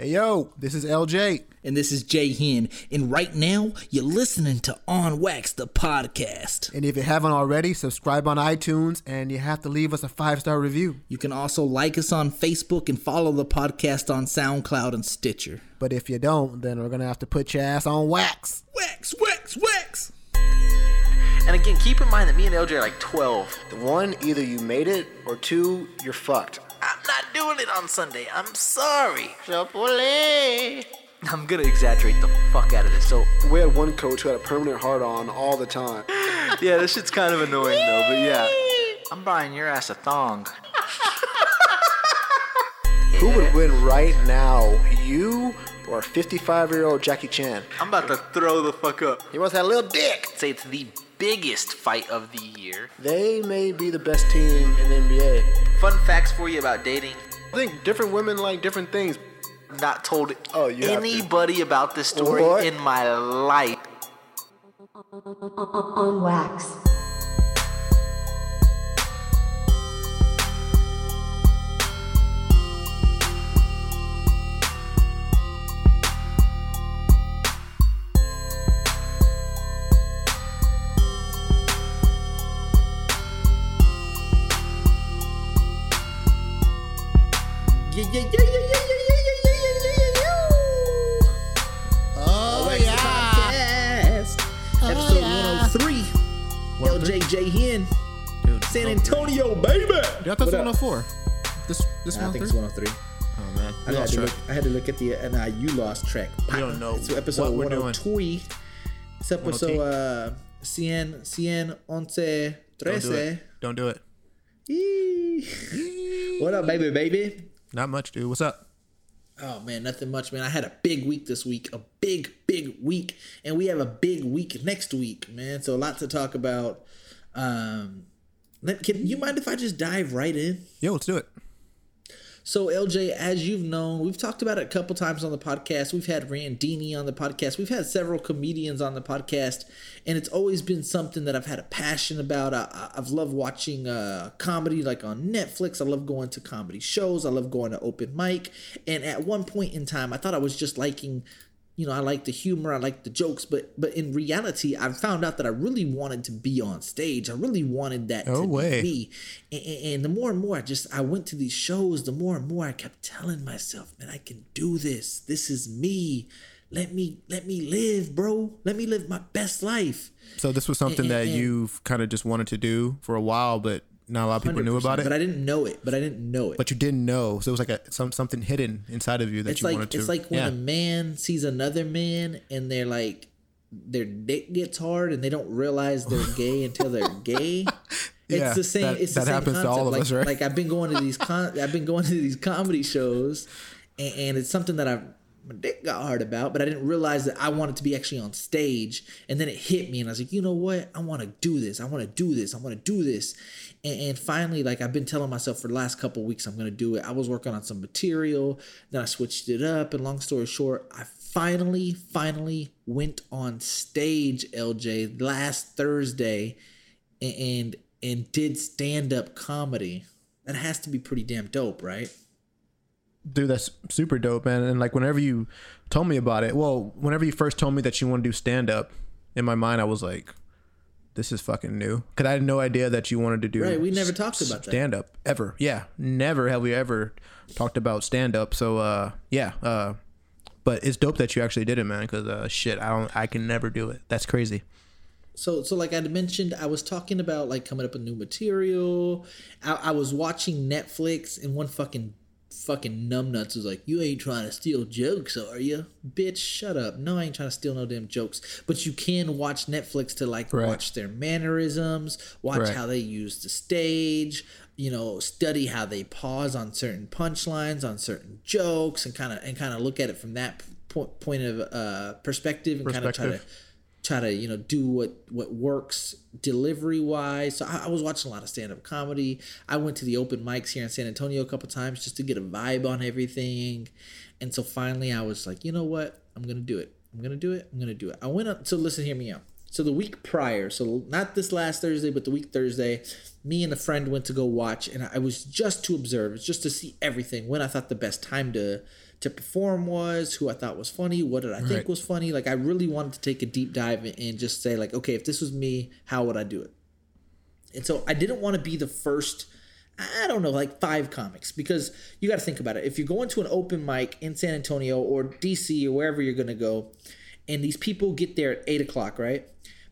Hey yo, this is LJ. And this is Jay Hen. And right now, you're listening to On Wax, the podcast. And if you haven't already, subscribe on iTunes and you have to leave us a five star review. You can also like us on Facebook and follow the podcast on SoundCloud and Stitcher. But if you don't, then we're going to have to put your ass on wax. Wax, wax, wax. And again, keep in mind that me and LJ are like 12. The one, either you made it, or two, you're fucked. I'm not doing it on Sunday. I'm sorry. Chapole. I'm gonna exaggerate the fuck out of this. So, We had one coach who had a permanent hard on all the time. yeah, this shit's kind of annoying though, but yeah. I'm buying your ass a thong. Who would win right now, you or 55 year old Jackie Chan? I'm about to throw the fuck up. He wants that little dick. Say it's the biggest fight of the year. They may be the best team in the NBA. Fun facts for you about dating. I think different women like different things. Not told Oh, you have to. anybody about this story What? in my life. on wax. Yeah, yeah, yeah. Oh, Podcast. Episode 103. LJ J Hen. Dude, San Antonio, baby. Dude, I thought it was 104. This this I think it's 103. Oh man, I had, to look, I had to look at the and I you lost track. We don't know It's episode what we're doing. 102. It's episode 102. uh, cien, cien, once, Don't do it. Don't do it. Eee. What up, baby, baby? Not much, dude. What's up? Oh man, nothing much, man. I had a big week this week, a big, big week, and we have a big week next week, man. So a lot to talk about. Um, let, can you mind if I just dive right in? Yeah, let's do it. So LJ, as you've known, we've talked about it a couple times on the podcast. We've had Randini on the podcast. We've had several comedians on the podcast, and it's always been something that I've had a passion about. I, I've loved watching uh, comedy, like on Netflix. I love going to comedy shows. I love going to open mic. And at one point in time, I thought I was just liking you know, I like the humor, I like the jokes, but but in reality, I found out that I really wanted to be on stage. I really wanted that No to way. be and- and the more and more I just I went to these shows, the more and more I kept telling myself, man, I can do this. This is me. Let me let me live, bro. Let me live my best life. So this was something And- that and- you've kind of just wanted to do for a while, but not a lot of people knew about it. But I didn't know it. But I didn't know it. but you didn't know, so it was like a some something hidden inside of you that it's you like wanted to. it's like when yeah. a man sees another man and they're like their dick gets hard and they don't realize they're gay until they're gay. It's Yeah, the same. that- it's the that same happens to concept. all of like, us, right? Like I've been going to these con- I've been going to these comedy shows, and, and it's something that I've my dick got hard about, but I didn't realize that I wanted to be actually on stage. And then it hit me, and I was like, you know what? I want to do this. I want to do this. I want to do this. And, and finally, like I've been telling myself for the last couple weeks, I'm gonna do it. I was working on some material, then I switched it up. And long story short, I finally, finally went on stage, LJ, last Thursday, and and, and did stand up comedy. That has to be pretty damn dope, right? Dude that's super dope man. And like whenever you told me about it well whenever you first told me that you want to do stand up in my mind i was like this is fucking new. Because i had no idea that you wanted to do Right, we never talked about stand up ever. Yeah never have we ever talked about stand up so uh yeah uh but it's dope that you actually did it man because uh shit i don't i can never do it. That's crazy. So so like I mentioned, I was talking about like coming up with new material. I, I was watching Netflix and one fucking fucking numbnuts was like, "You ain't trying to steal jokes, are you, bitch? Shut up! No, I ain't trying to steal no damn jokes. But you can watch Netflix to like Right. watch their mannerisms, watch Right. how they use the stage." You know, study how they pause on certain punchlines, on certain jokes, and kind of and kind of look at it from that point point of uh, perspective, and kind of try to. Try to you know do what what works delivery wise so I, I was watching a lot of stand-up comedy. I went to the open mics here in san antonio a couple times just to get a vibe on everything. And so finally i was like you know what? I'm gonna do it. I'm gonna do it. I'm gonna do it. I went up so listen hear me out. So the week prior so not this last thursday but the week thursday me and a friend went to go watch and i was just to observe it's just to see everything when i thought the best time to to perform was, who I thought was funny, what did I think Right. was funny. Like I really wanted to take a deep dive and- and just say like, okay, if this was me, how would I do it? And so I didn't want to be the first, I don't know, like five comics because you got to think about it. If you go into an open mic in San Antonio or DC or wherever you're going to go, and these people get there at eight o'clock, right?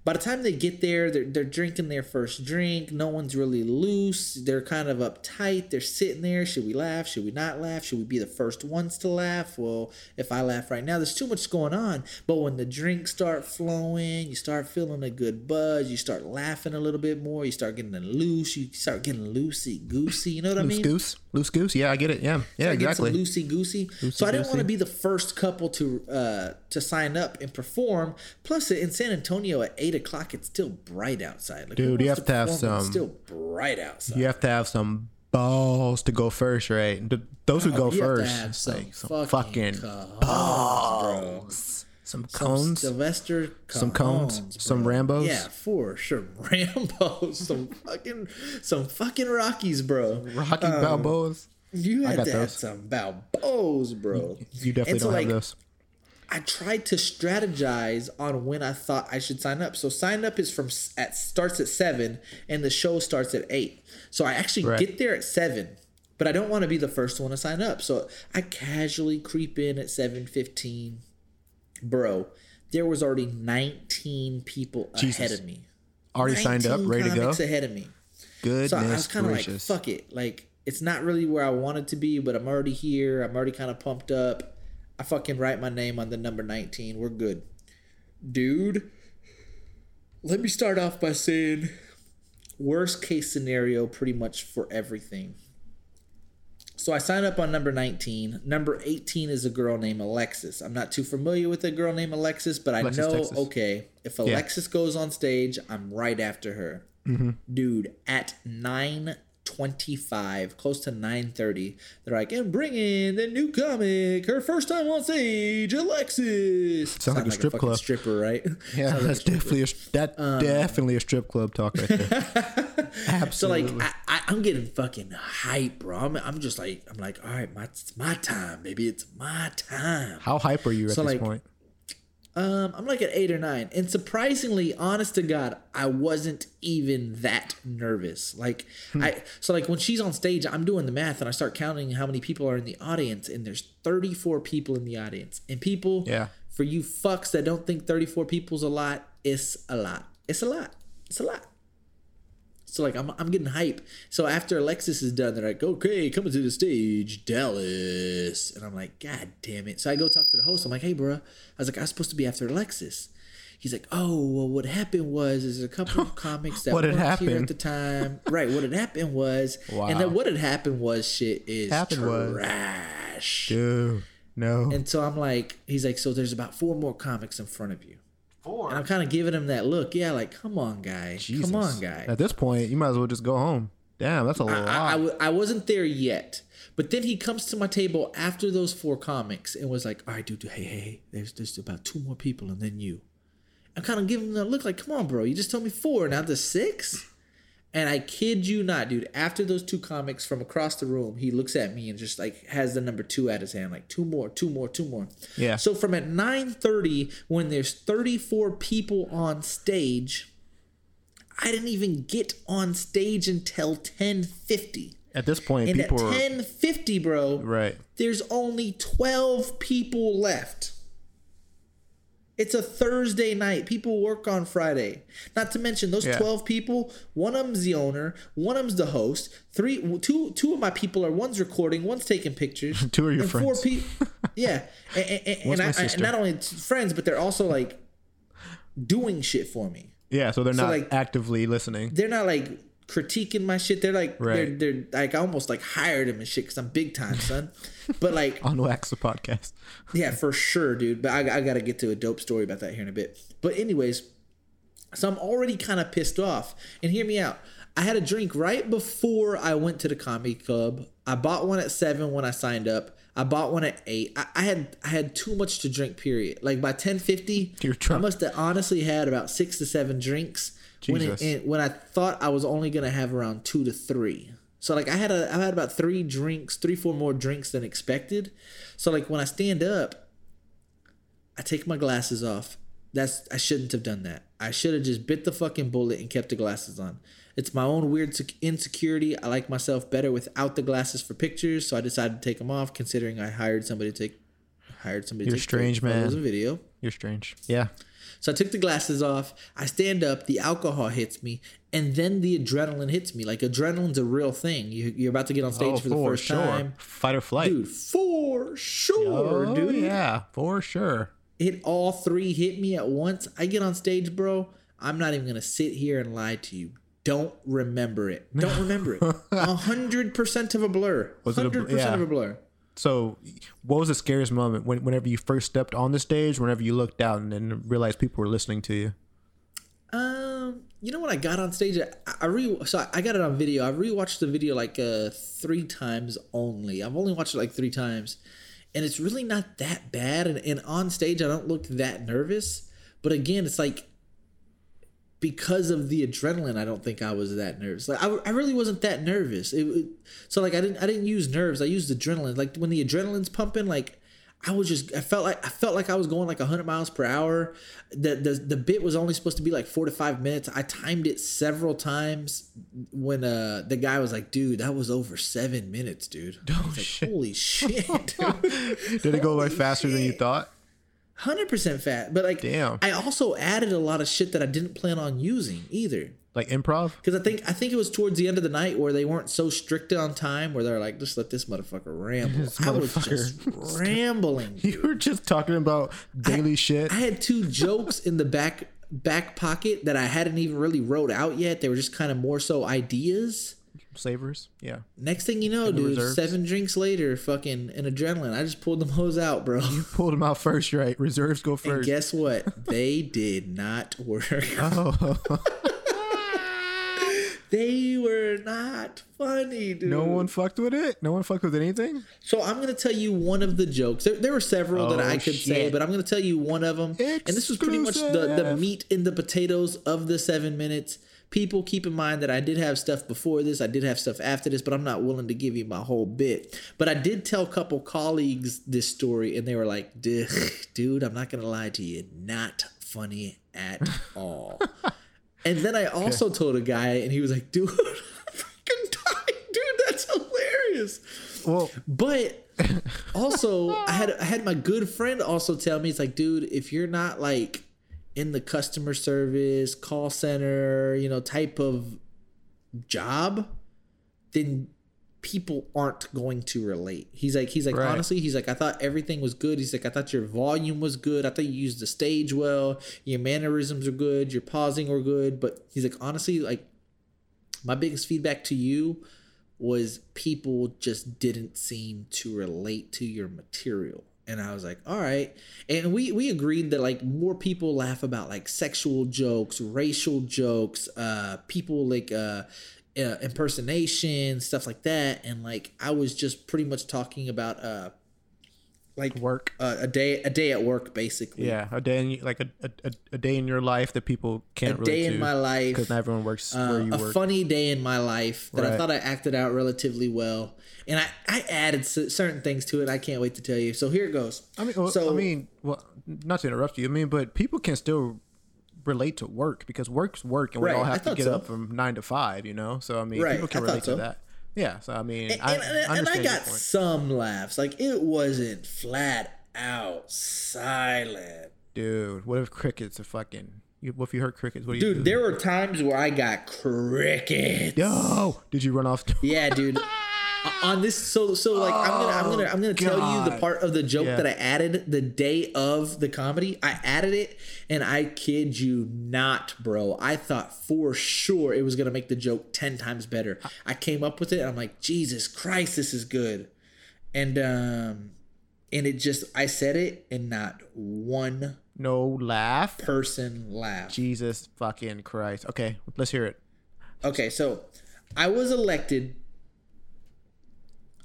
By the time they get there, they're, they're drinking their first drink. No one's really loose. They're kind of uptight. They're sitting there. Should we laugh? Should we not laugh? Should we be the first ones to laugh? Well, if I laugh right now, there's too much going on. But when the drinks start flowing, you start feeling a good buzz. You start laughing a little bit more. You start getting loose. You start getting loosey goosey. You know what I mean? Loose goose, loose goose. Yeah, I get it. Yeah, yeah, get exactly. loosey goosey. So I didn't want to be the first couple to uh, to sign up and perform. Plus, in San Antonio at eight o'clock, it's still bright outside. Like, Dude, you have to have it's some- Still bright outside. You have to have some balls to go first, right? Those who go Oh, have to first, have some like some fucking fucking cojones, bro. some Some cones, Sylvester some cones, cojones, some. Rambos. Yeah, for sure. Rambos, some fucking, some fucking Rockies, bro. Rocky Um, Balboas. You had to have those. some Balboas, bro. You definitely so, don't like, have those. I tried to strategize on when I thought I should sign up. So sign up is from at starts at seven, and the show starts at eight. So I actually Right. get there at seven, but I don't want to be the first one to sign up. So I casually creep in at seven fifteen. Bro, there was already nineteen people Jesus. ahead of me. Already signed up, ready to go. ahead of me. Goodness So I was kind of like, gracious. fuck it. Like, it's not really where I wanted to be, but I'm already here. I'm already kind of pumped up. I fucking write my name on the number 19. We're good. Dude, let me start off by saying worst case scenario pretty much for everything. So I sign up on number 19. Number 18 is a girl named Alexis. I'm not too familiar with a girl named Alexis, but I Alexis, know, Texas. okay, if Alexis goes on stage, I'm right after her. Mm-hmm. Dude, at 9.25, close to 9.30, they're like, and bring in the new comic, her first time on stage, Alexis. Sounds like a strip fucking club. stripper, right? Yeah, that's definitely a, that Um, definitely a strip club talk right there. Absolutely. So like I, I'm getting fucking hype, bro. I'm, I'm just like I'm like, all right, my it's my time, baby. It's my time. How hype are you at So, this like, point? Um, I'm like at eight or nine, and surprisingly, honest to God, I wasn't even that nervous. Like Hmm. I, so like when she's on stage, I'm doing the math, and I start counting how many people are in the audience, and there's 34 people in the audience, and people, Yeah. for you fucks that don't think 34 people's a lot, it's a lot. It's a lot. It's a lot. So like I'm I'm getting hype. So after Alexis is done, they're like, okay, coming to the stage, Dallas. And I'm like, God damn it. So I go talk to the host. I'm like, hey bro. I was like, I was supposed to be after Alexis. He's like, oh well what happened was is a couple of comics that What had weren't here at the time. Right. What had happened was Wow. and then what had happened was shit is Happened was- trash. Dude, no. And so I'm like, he's like, so there's about four more comics in front of you. Four. And I'm kind of giving him that look. Yeah, like, come on, guy. Jesus. Come on, guy. At this point, you might as well just go home. Damn, that's a lot. I, I, w- I wasn't there yet. But then he comes to my table after those four comics and was like, all right, dude, hey, hey, hey, there's, just about two more people and then you. I'm kind of giving him that look like, come on, bro. You just told me four, now the six? And I kid you not, dude, after those two comics from across the room, he looks at me and just like has the number two at his hand, like two more, two more, two more. Yeah. So from at 9:30, when there's 34 people on stage, I didn't even get on stage until 10:50. At this point, And people at are 10:50, bro, right. there's only 12 people left. It's a Thursday night. People work on Friday. Not to mention those Yeah. 12 people, one of them's the owner, one of them's the host, three two two of my people are one's recording, one's taking pictures. Two of your and Four friends. people. Yeah. And, and, and, I, I, not only friends, but they're also like doing shit for me. Yeah, so they're not like- actively listening. They're not like critiquing my shit. They're like Right. they're, they're like I almost like hired them and shit because I'm big time, son. But like On Wax the podcast. yeah, for sure, dude. But I, I got to get to a dope story about that here in a bit. But, anyways, so I'm already kind of pissed off. And hear me out. I had a drink right before I went to the comedy club. I bought one at seven when I signed up. I bought one at eight. I, I had I had too much to drink. Period. Like by ten fifty, I must have honestly had about six to seven drinks. When it, when I thought I was only gonna have around two to three. So like I had a I had about three drinks, three four more drinks than expected. So like when I stand up, I take my glasses off. That's I shouldn't have done that. I should have just bit the fucking bullet and kept the glasses on. It's my own weird insecurity. I like myself better without the glasses for pictures, so I decided to take them off. Considering I hired somebody to take hired somebody You're to take strange, man. and video. You're strange. Yeah. So I took the glasses off. I stand up. The alcohol hits me, and then the adrenaline hits me. Like adrenaline's a real thing. You, you're about to get on stage Oh, for the first time, Fight or flight. dude. For sure, oh, dude. yeah, for sure. It all three hit me at once. I get on stage, bro. I'm not even gonna sit here and lie to you. Don't remember it. Don't remember it. A hundred percent of a blur. Was it a Hundred percent yeah. of a blur. So, what was the scariest moment when, whenever you first stepped on the stage? Whenever you looked out and then realized people were listening to you? Um, you know when I got on stage, I, I re so I- got it on video. I rewatched the video like uh three times only. I've only watched it like three times, and it's really not that bad. And, and on stage, I don't look that nervous. But again, it's like because of the adrenaline, I don't think I was that nervous. Like I, I really wasn't that nervous. It, it- so like I didn't I didn't use nerves. I used adrenaline. Like when the adrenaline's pumping, like I was just I felt like I felt like I was going like 100 miles per hour. The the the bit was only supposed to be like 4 to 5 minutes. I timed it several times when uh the guy was like, "Dude, that was over 7 minutes, dude." I was like, "Holy shit." dude." Did it go way faster than you thought? Hundred percent fat, but like, Damn. I also added a lot of shit that I didn't plan on using either. Like improv? Because I think I think it was towards the end of the night where they weren't so strict on time, where they're like, just let this motherfucker ramble. This I was just rambling. You were just talking about daily shit. I had two jokes in the back back pocket that I hadn't even really wrote out yet. They were just kind of more so ideas. Savers? Yeah. Next thing you know, dude, reserves. seven drinks later, fucking an adrenaline. I just pulled them hose out, bro. You pulled them out first, right? Reserves go And first. guess what? They did not work. oh, They were not funny, dude. no one fucked with it? No one fucked with anything? So I'm gonna tell you one of the jokes. There, there were several that Oh, I could say, but I'm gonna tell you one of them. And this was pretty much the, the meat in the potatoes of the seven minutes. People keep in mind that I did have stuff before this, I did have stuff after this, but I'm not willing to give you my whole bit. But I did tell a couple colleagues this story, and they were like, "Dude, I'm not gonna lie to you, not funny at all." and then I also told a guy, and he was like, "Dude, I'm fucking dying, dude. That's hilarious." Well, But also, I had I had my good friend also tell me it's like, dude, if you're not like in the customer service, call center, you know, type of job, then people aren't going to relate. He's like, he's like, Right. honestly, he's like, I thought everything was good. He's like, I thought your volume was good. I thought you used the stage well. Your mannerisms are good. Your pausing were good. But he's like, honestly, like my biggest feedback to you was people just didn't seem to relate to your material and i was like all right. And we we agreed that like more people laugh about like sexual jokes racial jokes uh people like uh uh, impersonation stuff like that. And like i was just pretty much talking about uh like work. uh, a day a day at work basically Yeah, a day in like a, a, a day in your life that people can't a day in my life because not everyone works uh, where you a work. funny day in my life that I thought I acted out relatively well, and I I added certain things to it. I can't wait to tell you. So here it goes. I mean, well, so I mean, well, not to interrupt you. I mean, but people can still relate to work because work's work, and we Right, all have to get so. up from nine to five. You know, so I mean, Right, people can relate thought to that. Yeah, so I mean, and, I, and, and I got some laughs. Like it wasn't flat out silent. Dude, what if crickets are fucking? What if you heard crickets? What do you Dude, do? there were times where I got crickets. Yo, did you run off? Yeah, dude. On this, so so like I'm gonna I'm gonna I'm gonna tell you the part of the joke Yeah. that I added the day of the comedy. I added it, and I kid you not, bro. I thought for sure it was gonna make the joke ten times better. I came up with it. And I'm like, Jesus Christ, this is good, and um, and it just I said it, and not one no laugh. person laugh Jesus fucking Christ. Okay, let's hear it. Okay, so I was elected.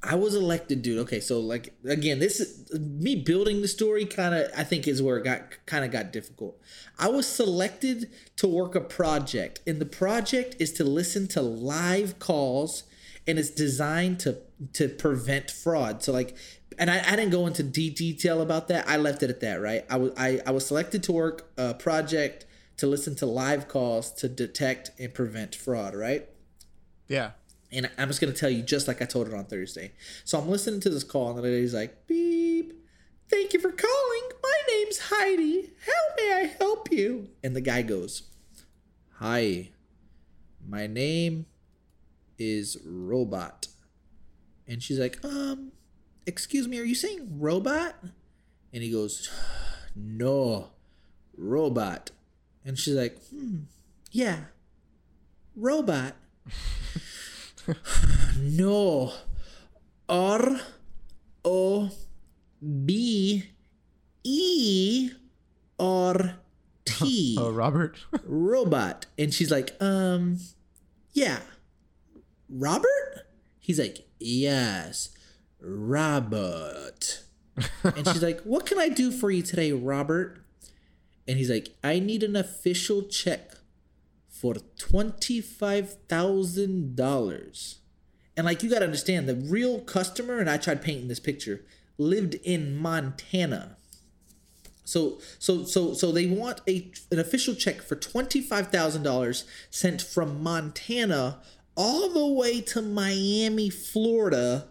I was elected, dude. Okay, so like again, this is me building the story. Kind of, I think is where it got kind of got difficult. I was selected to work a project, and the project is to listen to live calls and it's designed to to prevent fraud. So like, and I, I didn't go into deep detail about that. I left it at that. Right. I was I, I was selected to work a project to listen to live calls to detect and prevent fraud. Right. Yeah. And I'm just gonna tell you, just like I told it on Thursday. So I'm listening to this call, and the lady's like, "Beep, thank you for calling. My name's Heidi. How may I help you?" And the guy goes, "Hi, my name is Robot." And she's like, "Um, excuse me, are you saying robot?" And he goes, "No, robot." And she's like, "Hmm, yeah, robot." no. R O B E R T. Oh, Robert. Robot. And she's like, um, yeah. Robert? He's like, yes. Robert. and she's like, what can I do for you today, Robert? And he's like, I need an official check for $25,000. And like you got to understand, the real customer, and I tried painting this picture, lived in Montana. So so so so they want a an official check for $25,000 sent from Montana all the way to Miami, Florida,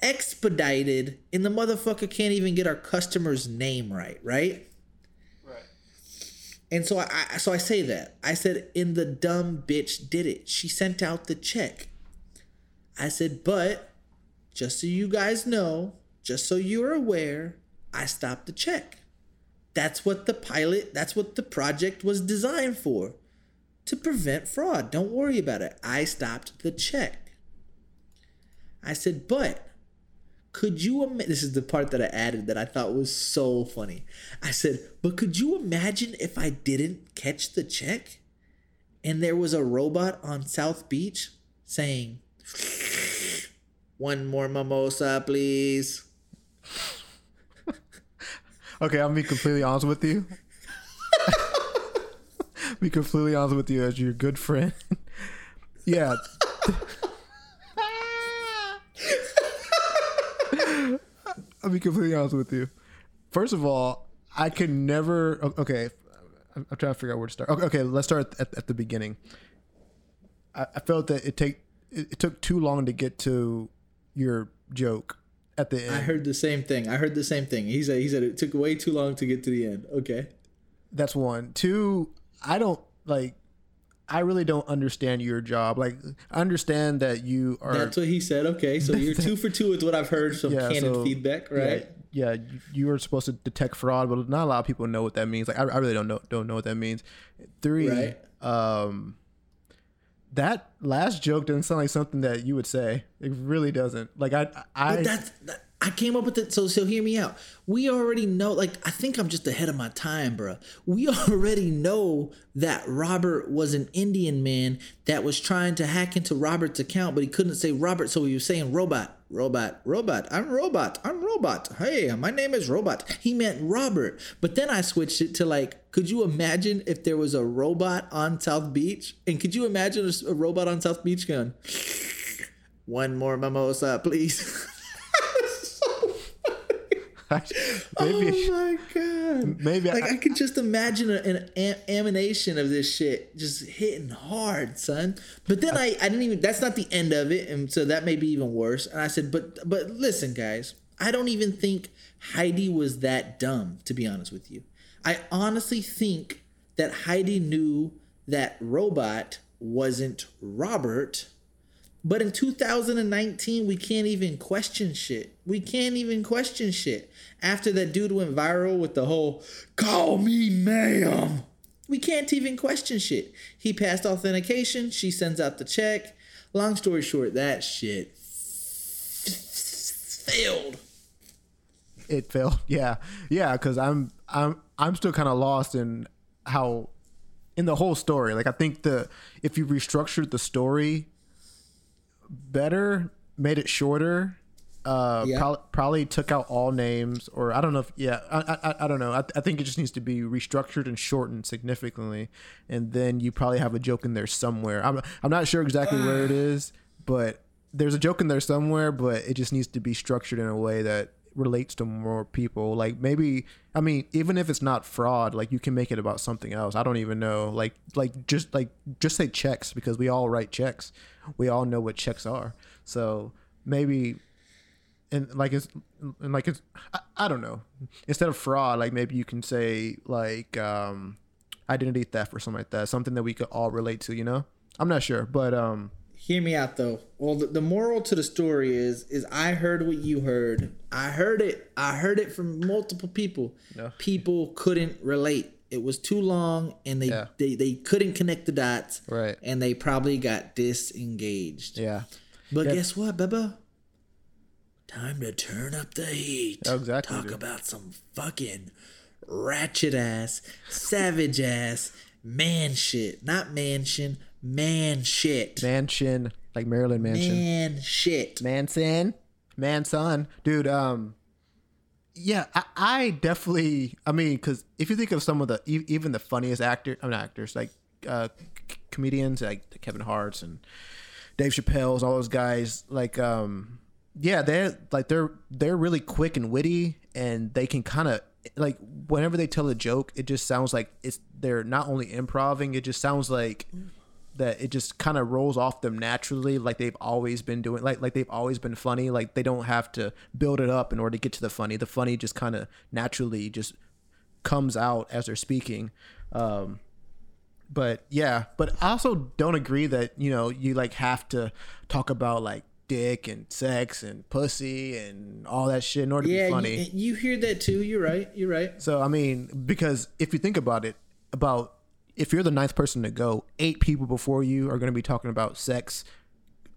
expedited, and the motherfucker can't even get our customer's name right, right? And so I, so I say that. I said, and the dumb bitch did it. She sent out the check. I said, but just so you guys know, just so you're aware, I stopped the check. That's what the pilot, that's what the project was designed for. To prevent fraud. Don't worry about it. I stopped the check. I said, but could you imagine? This is the part that I added that I thought was so funny. I said, but could you imagine if I didn't catch the check and there was a robot on South Beach saying, one more mimosa, please? Okay, I'll be completely honest with you. be completely honest with you as your good friend. yeah. I'll be completely honest with you. First of all, I could never. Okay, I'm, I'm trying to figure out where to start. Okay, okay let's start at, at the beginning. I, I felt that it take it, it took too long to get to your joke at the end. I heard the same thing. I heard the same thing. He said he said it took way too long to get to the end. Okay. That's one. Two, I don't like. I really don't understand your job. Like, I understand that you are. That's what he said. Okay, so you're two for two with what I've heard from Yeah, candid so- feedback, right? Yeah, yeah, you- you are supposed to detect fraud, but not a lot of people know what that means. Like, I, I really don't know don't know what that means. Three, Right. um, that last joke doesn't sound like something that you would say. It really doesn't. Like, I, I, But that's that, I came up with it. So so hear me out. We already know. Like I think I'm just ahead of my time, bro. We already know that Robert was an Indian man that was trying to hack into Robert's account, but he couldn't say Robert, so he was saying robot, robot, robot. I'm robot. I'm robot. Hey, my name is robot. He meant Robert. But then I switched it to like, could you imagine if there was a robot on South Beach? And could you imagine a, robot on South Beach going? One more mimosa, please. maybe, Oh my god! maybe Like I, I could just imagine a- an am- emanation of this shit just hitting hard, son. But then I, I didn't even. That's not the end of it, and so that may be even worse. And I said, but but listen, guys, I don't even think Heidi was that dumb. To be honest with you, I honestly think that Heidi knew that robot wasn't Robert. But in 2019, we can't even question shit. We can't even question shit. After that dude went viral with the whole call me ma'am, we can't even question shit. He passed authentication. She sends out the check. Long story short, that shit failed. it failed. Yeah, yeah. Because I'm, I'm, I'm still kind of lost in how, in the whole story. Like, I think the if you restructured the story better, made it shorter. Uh, Yeah. prob- probably took out all names, or I don't know if yeah, I I, I don't know. I, I think it just needs to be restructured and shortened significantly, and then you probably have a joke in there somewhere. I'm I'm not sure exactly where it is, but there's a joke in there somewhere, but it just needs to be structured in a way that relates to more people. Like maybe I mean, even if it's not fraud, like you can make it about something else. I don't even know. Like like just like just say checks because we all write checks. We all know what checks are. So maybe and like it's and like it's I, I don't know. Instead of fraud, like maybe you can say like um identity theft or something like that. Something that we could all relate to, you know? I'm not sure, but um Hear me out though. Well, the, the moral to the story is is I heard what you heard. I heard it. I heard it from multiple people. No. People couldn't relate. It was too long, and they, Yeah. they they couldn't connect the dots. Right. And they probably got disengaged. yeah. But Yeah. guess what, Bubba? Time to turn up the heat. Oh, exactly, Talk dude. about some fucking ratchet ass, savage ass, man shit. Not mansion, man shit. Mansion, like Marilyn Mansion. Man shit. Manson, Manson, dude. Um, yeah, I, I definitely. I mean, because if you think of some of the even the funniest actor, I mean actors like uh, c- comedians like Kevin Hart's and Dave Chappelle's, all those guys, like um, yeah, they're like they're they're really quick and witty, and they can kind of like whenever they tell a joke, it just sounds like it's they're not only improving, it just sounds like that it just kind of rolls off them naturally like they've always been doing like like they've always been funny like they don't have to build it up in order to get to the funny the funny just kind of naturally just comes out as they're speaking um but yeah but i also don't agree that you know you like have to talk about like dick and sex and pussy and all that shit in order to be funny you, you hear that too. You're right. You're right. so I mean, because if you think about it, about if you're the ninth person to go, eight people before you are going to be talking about sex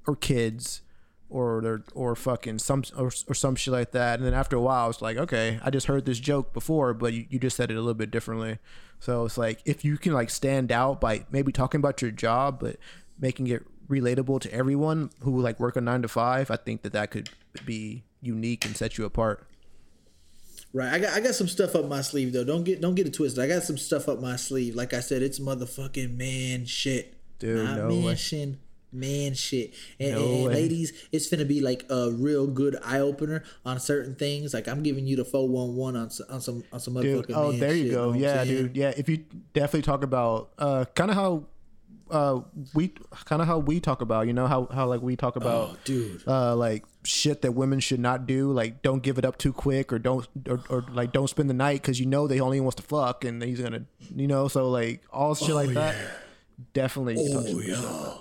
or kids or or fucking some or, or some shit like that. And then after a while, it's like, okay, I just heard this joke before, but you, you just said it a little bit differently. So it's like if you can like stand out by maybe talking about your job, but making it relatable to everyone who like work a nine to five, I think that that could be unique and set you apart. Right. I got I got some stuff up my sleeve though. Don't get don't get it twisted. I got some stuff up my sleeve. Like I said, it's motherfucking man shit. Dude, Not no way. mansion, man shit. And, No and ladies, it's gonna be like a real good eye opener on certain things. Like I'm giving you the four one one on on some on some dude. motherfucking Oh, there you shit, go. Yeah, dude. Yeah, if you definitely talk about uh, kind of how uh, we kind of how we talk about, you know, how how like we talk about, Oh, dude. uh, like shit that women should not do, like don't give it up too quick, or don't or, or like don't spend the night because you know they only wants to fuck and he's gonna, you know, so like all shit like that. Definitely. Oh yeah.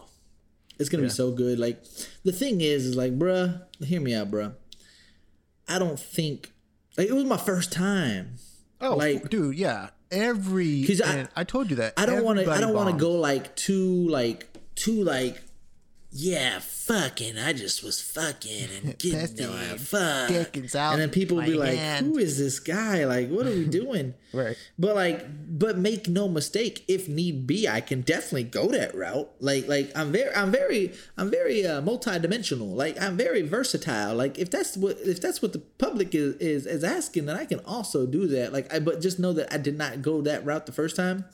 It's gonna be so good. Like the thing is, is like, bruh, hear me out, bruh. I don't think like it was my first time. Oh, like- dude, yeah. Every 'Cause I- I told you that. I don't want to. I don't want to go like too like too like. Yeah, fucking. I just was fucking and getting uh, fuck. dick is out and then people will be like, hand. "Who is this guy? Like, what are we doing?" Right. But like, but make no mistake, if need be, I can definitely go that route. Like, like I'm very, I'm very, I'm very uh, multi-dimensional. Like, I'm very versatile. Like, if that's what, if that's what the public is is, is asking, then I can also do that. Like, I but just know that I did not go that route the first time.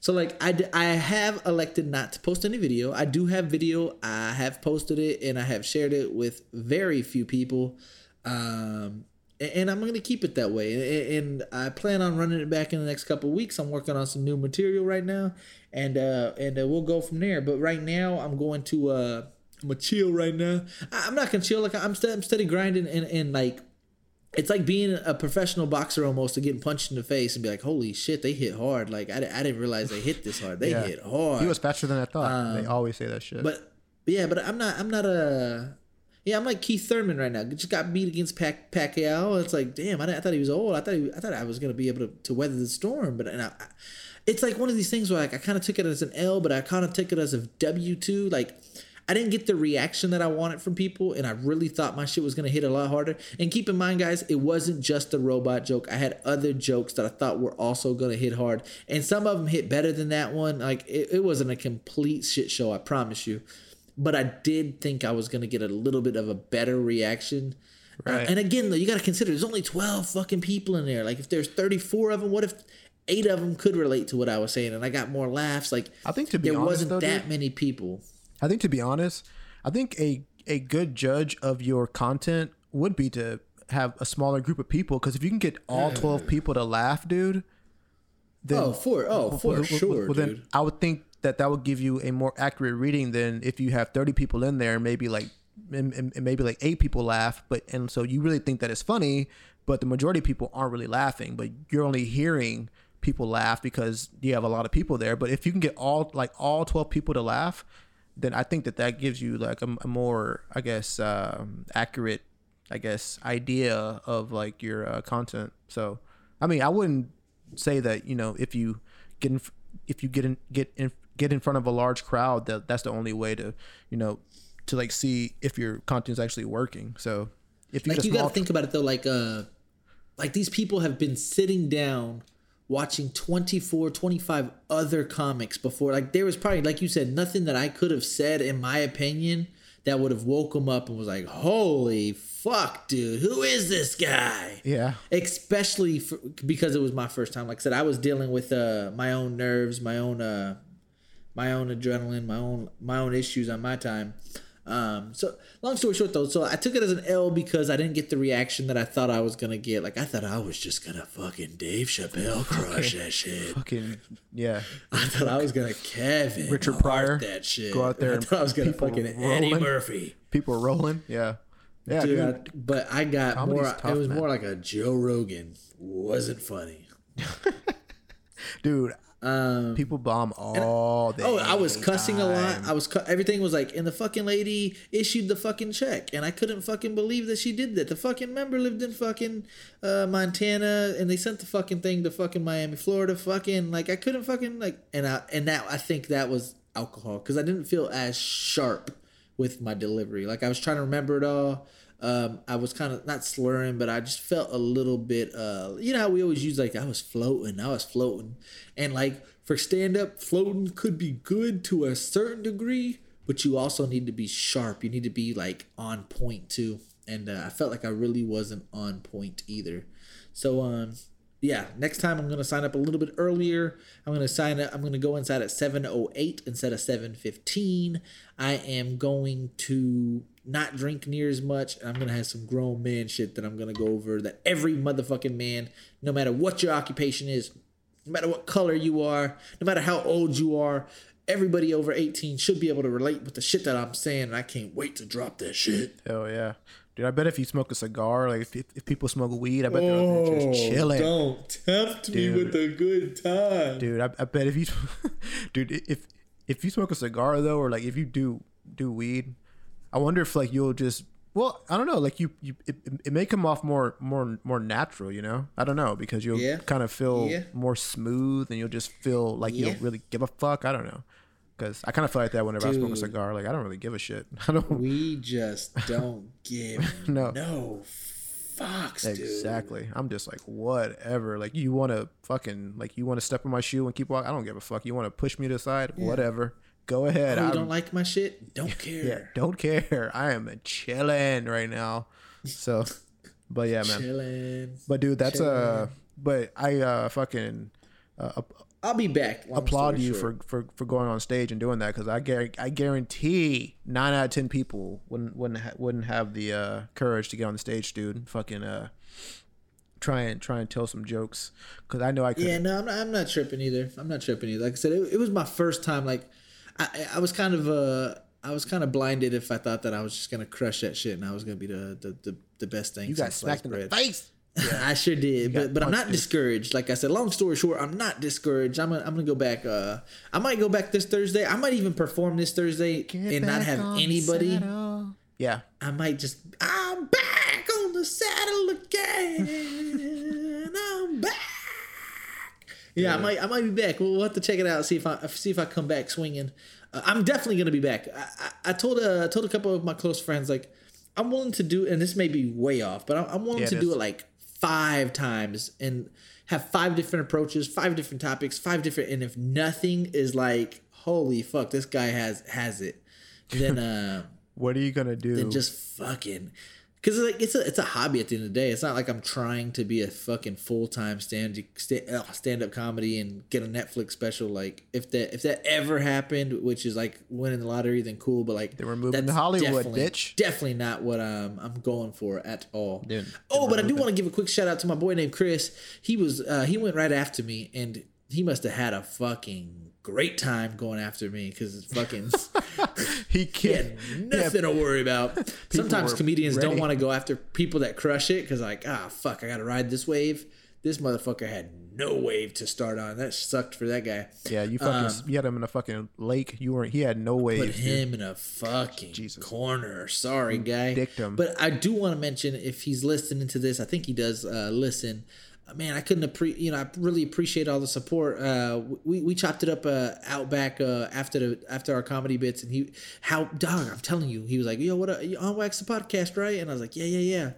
So like I, d- I have elected not to post any video. I do have video. I have posted it and I have shared it with very few people. Um, a- and I'm gonna keep it that way. A- And I plan on running it back in the next couple weeks. I'm working on some new material right now, and uh, and uh, we'll go from there. But right now, I'm going to uh, I'm gonna chill right now. I- I'm not gonna chill. Like I'm, st- I'm steady grinding and and like it's like being a professional boxer almost to getting punched in the face and be like, holy shit, they hit hard. Like, I, I didn't realize they hit this hard. They Yeah. hit hard. He was faster than I thought. they always say that shit. Um, but yeah, but I'm not, I'm not a, yeah, I'm like Keith Thurman right now. Just got beat against Pac, Pacquiao. It's like, damn, I, I thought he was old. I thought he, I thought I was going to be able to, to weather the storm. But and I, I- it's like one of these things where like I kind of took it as an L, but I kind of took it as a W too. Like, I didn't get the reaction that I wanted from people, and I really thought my shit was gonna hit a lot harder. And keep in mind, guys, it wasn't just a robot joke. I had other jokes that I thought were also gonna hit hard, and some of them hit better than that one. Like it, it wasn't a complete shit show, I promise you. But I did think I was gonna get a little bit of a better reaction. Uh, Right. and again, though, you got to consider there's only 12 fucking people in there. Like, if there's 34 of them, what if eight of them could relate to what I was saying and I got more laughs? Like, I think to be there honest, wasn't though, that dude- many people. I think to be honest, I think a a good judge of your content would be to have a smaller group of people because if you can get all 12 people to laugh dude then oh, for oh, for well, sure, well, then dude. I would think that that would give you a more accurate reading than if you have 30 people in there, maybe like and, and and maybe like eight people laugh, but and so you really think that it's funny, but the majority of people aren't really laughing, but you're only hearing people laugh because you have a lot of people there. But if you can get all like all 12 people to laugh, then I think that that gives you like a, a more, I guess, um, accurate, I guess, idea of like your uh, content. So, I mean, I wouldn't say that you know if you get in, if you get in get in get in front of a large crowd that that's the only way to you know to like see if your content is actually working. So if you like you got to think about it though like uh like these people have been sitting down watching 24 25 other comics before like there was probably like you said nothing that i could have said in my opinion that would have woke him up and was like holy fuck dude who is this guy? Yeah. Especially for, because it was my first time. Like i said i was dealing with uh my own nerves my own uh my own adrenaline my own my own issues on my time um so long story short though so i took it as an l because i didn't get the reaction that i thought i was gonna get like i thought i was just gonna fucking dave chappelle crush that shit fucking yeah i thought i was gonna kevin Richard Pryor, that shit go out there i and thought i was gonna fucking eddie murphy people rolling yeah yeah Dude, dude. I- but I got Comedy's more. tough, it was man. more like a Joe Rogan. Wasn't funny. dude Um, people bomb all day Oh, I was cussing a lot. I was cu- everything was like, and the fucking lady issued the fucking check, and I couldn't fucking believe that she did that. The fucking member lived in fucking uh, Montana, and they sent the fucking thing to fucking Miami, Florida. Fucking like I couldn't fucking like, and I and that I think that was alcohol because I didn't feel as sharp with my delivery. Like I was trying to remember it all. Um, I was kind of not slurring, but I just felt a little bit. Uh, you know how we always use like I was floating, I was floating, and like for stand up, floating could be good to a certain degree, but you also need to be sharp. You need to be like on point too. And uh, I felt like I really wasn't on point either. So um, yeah, next time I'm gonna sign up a little bit earlier. I'm gonna sign up. I'm gonna go inside at 7:08 instead of 7:15. I am going to not drink near as much, and I'm gonna have some grown man shit that I'm gonna go over. That every motherfucking man, no matter what your occupation is, no matter what color you are, no matter how old you are, everybody over 18 should be able to relate with the shit that I'm saying. And I can't wait to drop that shit. Hell yeah. Dude, I bet if you smoke a cigar, like if, if, people smoke weed, I bet they're out there just oh, chilling. Oh, don't tempt Dude. me with a good time. Dude, I, I bet if you, dude, if if you smoke a cigar though, or like if you do do weed, I wonder if like you'll just, well, I don't know, like you you it, it may come off more more more natural, you know? I don't know because you'll Yeah. kind of feel Yeah. more smooth and you'll just feel like you Yeah. don't really give a fuck. I don't know. Because I kind of feel like that whenever I smoke a cigar. Like I don't really give a shit. I don't. We just don't give No. no fucks, dude. Exactly. I'm just like whatever. Like you want to fucking like you want to step in my shoe and keep walking. I don't give a fuck. You want to push me to the side? Whatever. Go ahead. Oh, you I'm- don't like my shit? Don't care. yeah, don't care. I am chilling right now. So, but yeah, man. Chilling. But dude, that's uh But I uh fucking uh, I'll be back. applaud you short. for, for for going on stage and doing that because I gar- I guarantee nine out of ten people wouldn't wouldn't ha- wouldn't have the uh, courage to get on the stage, dude. Fucking uh, try and try and tell some jokes because I know I could. Yeah, no, I'm not, I'm not tripping either. I'm not tripping either. Like I said, it, it was my first time. Like, I, I was kind of uh, I was kind of blinded if I thought that I was just gonna crush that shit and I was gonna be the the, the, the best thing. you got smacked in the bread. face. I sure did, but but I'm not punched. discouraged. Like I said, long story short, I'm not discouraged. I'm gonna, I'm gonna go back. Uh, I might go back this Thursday. I might even perform this Thursday and not have anybody. Yeah, I might just I'm back on the saddle again. I'm. Yeah, I might I might be back. We'll, we'll have to check it out. See if I see if I come back swinging. Uh, I'm definitely gonna be back. I, I, I told uh, I told a couple of my close friends like I'm willing to do, and this may be way off, but I'm, I'm willing Yeah, to it do it like five times and have five different approaches, five different topics, five different. And if nothing is like, holy fuck, this guy has has it, then uh. what are you gonna do? then just fucking Cause like it's a it's a hobby at the end of the day. It's not like I'm trying to be a fucking full time stand stand up comedy and get a Netflix special. Like if that if that ever happened, which is like winning the lottery, then cool. But like They were moving to Hollywood, definitely- bitch. Definitely not what I'm I'm going for at all. Dude, oh, but I do want to give a quick shout out to my boy named Chris. He was uh, he went right after me, and he must have had a fucking great time going after me because it's fucking. He can't. nothing to worry about. Sometimes comedians don't want to go after people that crush it because, like, ah, fuck, I got to ride this wave. This motherfucker had no wave to start on. That sucked for that guy. Yeah, you fucking you had him in a fucking lake. You weren't. He had no wave Put waves. dude. him in a fucking Jesus. corner. Sorry, guy. dicked him. But I do want to mention if he's listening to this, I think he does uh, listen. Uh, Man, I couldn't appreciate, you know, I really appreciate all the support. Uh, we, we chopped it up uh, out back uh, after the after our comedy bits, and he how dog. I'm telling you, he was like, "Yo, what? A, you on Wax the podcast, right?" And I was like, "Yeah, yeah, yeah."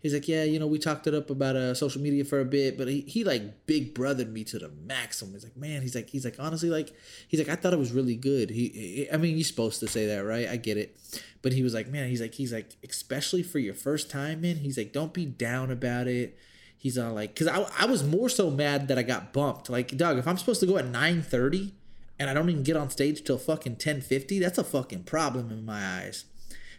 He's like, "Yeah, you know, we talked it up about uh, social media for a bit, but he, he like big brothered me to the maximum." He's like, "Man, he's like, he's like, honestly, like, he's like, I thought it was really good." He, he I mean, you're supposed to say that, right? I get it, but he was like, "Man, he's like, he's like, especially for your first time, man. He's like, don't be down about it." He's all like, because I, I was more so mad that I got bumped. Like, Doug, if I'm supposed to go at 9:30 and I don't even get on stage till fucking 10:50, that's a fucking problem in my eyes.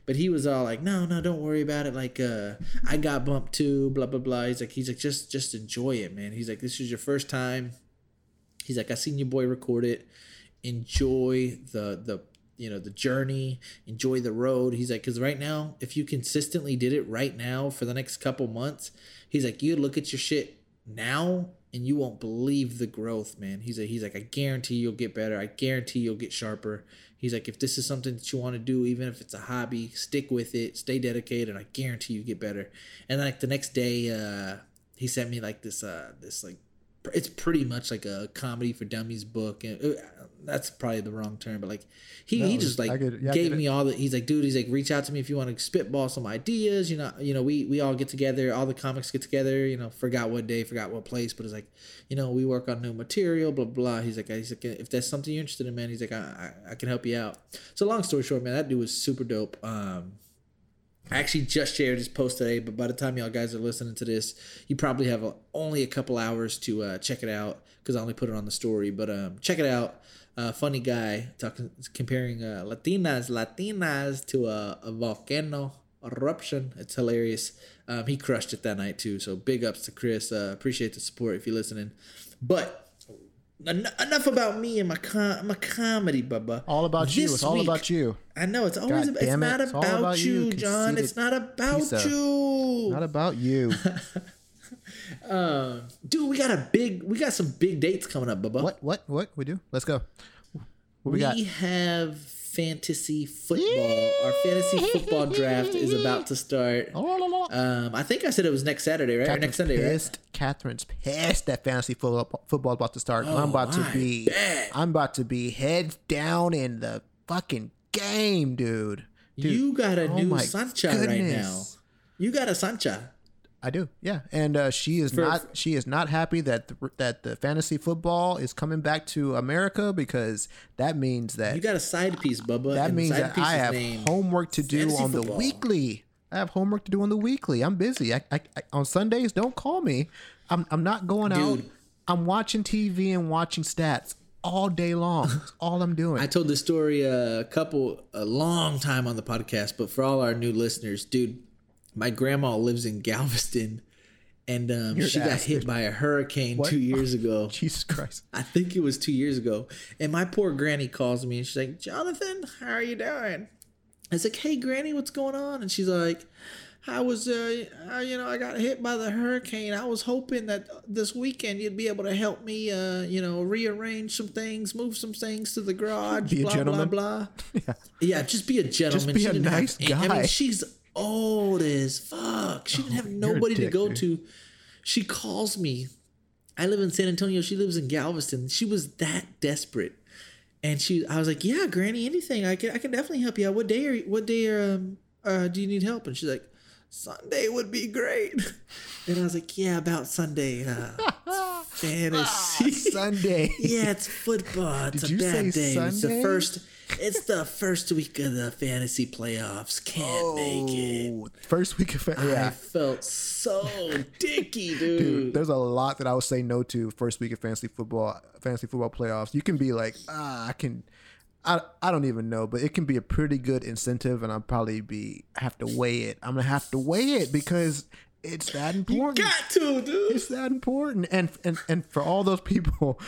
But he was all like, "No, no, don't worry about it. Like, uh, I got bumped too. Blah blah blah." He's like, he's like, just just enjoy it, man. He's like, this is your first time. He's like, I seen your boy record it. Enjoy the the you know the journey. Enjoy the road. He's like, because right now, if you consistently did it right now for the next couple months, he's like, you look at your shit now and you won't believe the growth, man. He's like, he's like, I guarantee you'll get better. I guarantee you'll get sharper. He's like, if this is something that you want to do, even if it's a hobby, stick with it, stay dedicated. I guarantee you get better. And like the next day, uh, he sent me like this, uh, this like, it's pretty much like a comedy for dummies book, and uh, that's probably the wrong term, but like he, he just like it. Yeah, gave me all the. He's like, dude, he's like, reach out to me if you want to spitball some ideas. You know, you know, we we all get together, all the comics get together. You know, forgot what day, forgot what place, but it's like, you know, we work on new material, blah blah. He's like, he's like, if that's something you're interested in, man, he's like, I I, I can help you out. So long story short, man, that dude was super dope. Um, I actually just shared his post today, but by the time y'all guys are listening to this, you probably have a, only a couple hours to uh, check it out because I only put it on the story. But um, check it out. Uh, funny guy talking, comparing uh, Latinas, Latinas to a, a volcano eruption. It's hilarious. Um, he crushed it that night too. So big ups to Chris. Uh, appreciate the support if you're listening. But en- enough about me and my com- my comedy, Bubba. All about you. This It's all week- about you. I know it's always it's it. not It's about, about you, you, John. It's not about you. Not about you. Um, dude, we got a big we got some big dates coming up, Bubba. what? What? What? We do? Let's go. What we, We, got? We have fantasy football. Our fantasy football draft is about to start. Um, I think I said it was next Saturday, right? Or Catherine's next Sunday, right? pissed. Catherine's pissed that fantasy football football about to start. I'm about to Oh, be. I'm about to be heads down in the fucking game, dude. Dude, you got a oh new Sancha right now. You got a Sancha. I do, yeah, and uh, she is For- not. She is not happy that the, that the fantasy football is coming back to America because that means that You got a side piece, Bubba. that means that I have homework to do on the weekly. I have homework to do on the weekly. I'm busy. I, I, I on Sundays. Don't call me. I'm I'm not going out. I'm watching TV and watching stats all day long. That's all I'm doing. I told this story a couple a long time on the podcast, but for all our new listeners, dude, my grandma lives in Galveston, and um, she got hit by a hurricane two years ago. Jesus Christ. I think it was two years ago. And my poor granny calls me and she's like, Jonathan, how are you doing? I was like, hey, granny, what's going on? And she's like, I was, uh, uh, you know, I got hit by the hurricane. I was hoping that this weekend you'd be able to help me, uh, you know, rearrange some things, move some things to the garage, Be a blah, gentleman. blah, blah. Yeah. yeah, just be a gentleman. be She a didn't have- nice I mean, guy. she's old as fuck. She didn't have Oh, you're a nobody to go dude. to. She calls me I live in San Antonio. She lives in Galveston. She was that desperate, and she. I was like, "Yeah, Granny, anything. I can. I can definitely help you out. What day are? What day are, um, uh, do you need help?" And she's like, "Sunday would be great." And I was like, "Yeah, about Sunday. Uh, fantasy. Sunday. yeah, it's football. It's Did a you bad say day. It's the first. It's the first week of the fantasy playoffs. Can't make it. Oh, First week of fantasy. Yeah. I felt so dicky, dude. Dude, there's a lot that I would say no to first week of fantasy football, fantasy football playoffs. You can be like, ah, I can, I, I don't even know, but it can be a pretty good incentive, and I'll probably be have to weigh it. I'm gonna have to weigh it because it's that important. You Got to, dude. it's that important, and and and for all those people,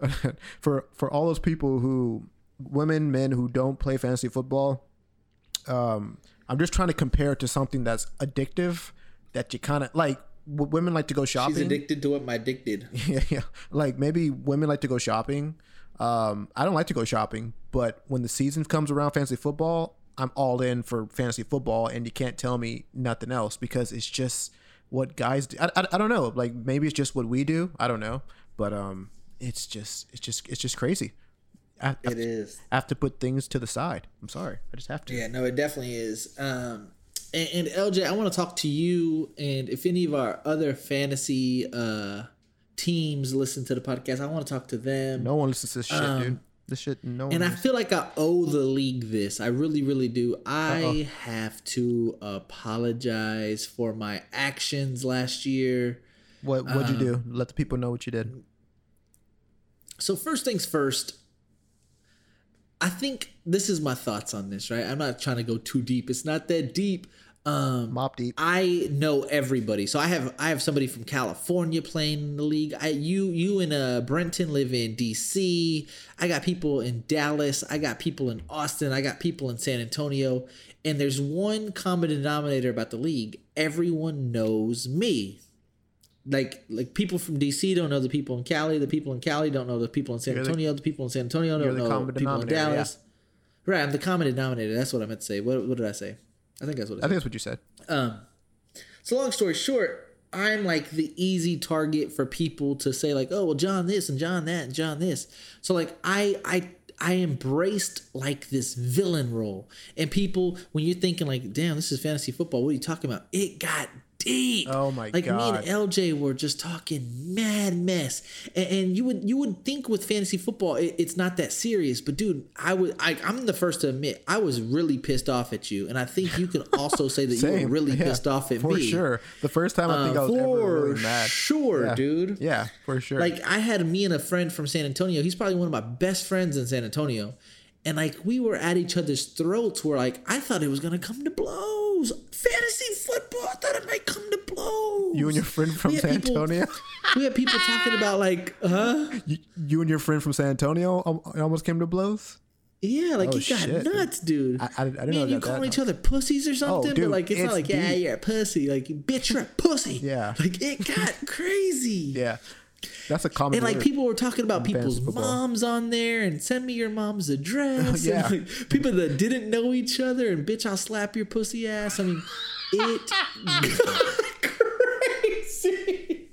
for for all those people who women, men who don't play fantasy football, um, I'm just trying to compare it to something that's addictive that you kind of like. w- Women like to go shopping. She's addicted to what my dick did. yeah, yeah. Like maybe women like to go shopping. Um, I don't like to go shopping, but when the season comes around, fantasy football, I'm all in for fantasy football, and you can't tell me nothing else because it's just what guys do. I, I, I don't know. Like maybe it's just what we do. I don't know, but um, it's just it's just it's just crazy. I, I, It is. I have to put things to the side. I'm sorry. I just have to. Yeah, no, it definitely is. Um, and, and LJ, I want to talk to you, and if any of our other fantasy uh, teams listen to the podcast, I want to talk to them. No one listens to this shit, dude. This shit. No one. Um, And I feel like I owe the league this. I really, really do. I have to apologize for my actions last year. what what'd you do? um, Let the people know what you did. So first things first, I think this is my thoughts on this, right? I'm not trying to go too deep. It's not that deep. Um Mobb Deep. I know everybody. So I have I have somebody from California playing in the league. I you you and uh Brenton live in DC. I got people in Dallas. I got people in Austin. I got people in San Antonio. And there's one common denominator about the league. Everyone knows me. Like like people from DC don't know the people in Cali. The people in Cali don't know the people in San You're Antonio. The, people in San Antonio don't the know common people in denominator, yeah. Dallas. Right, I'm the common denominator. That's what I meant to say. What, what did I say? I think that's what it I think that's what you said. um, so long story short, I'm like the easy target for people to say like, oh well, John this and John that and John this. So like I I I embraced like this villain role, and people when you're thinking like, damn, this is fantasy football. What are you talking about? It got deep. Oh my like God. Like me and LJ were just talking mad mess, and, and you would you would think with fantasy football it, it's not that serious, but dude, I would I, I'm the first to admit I was really pissed off at you, and I think you can also say that you were really Yeah, pissed off at for me. For sure. The first time I think I Uh, was ever for really mad. sure, yeah. dude. Yeah, for sure. Like I had me and a friend from San Antonio. He's probably one of my best friends in San Antonio. And like we were at each other's throats where like I thought it was gonna come to blows. Fantasy football, I thought it might come to blows. you and your friend from San people- Antonio. We had people talking about like, huh? you, you and your friend from San Antonio almost came to blows. Yeah, like Oh, it got shit, nuts, dude. I- I- I didn't Me know it you that calling each other pussies or something, oh, dude, but like it's, it's not like yeah, deep. you're a pussy. Like bitch, you're a pussy. Yeah. like it got crazy. Yeah, that's a common. And like people were talking about people's football. moms on there and send me your mom's address. Yeah. And like people that didn't know each other and bitch, I'll slap your pussy ass. I mean, it got crazy.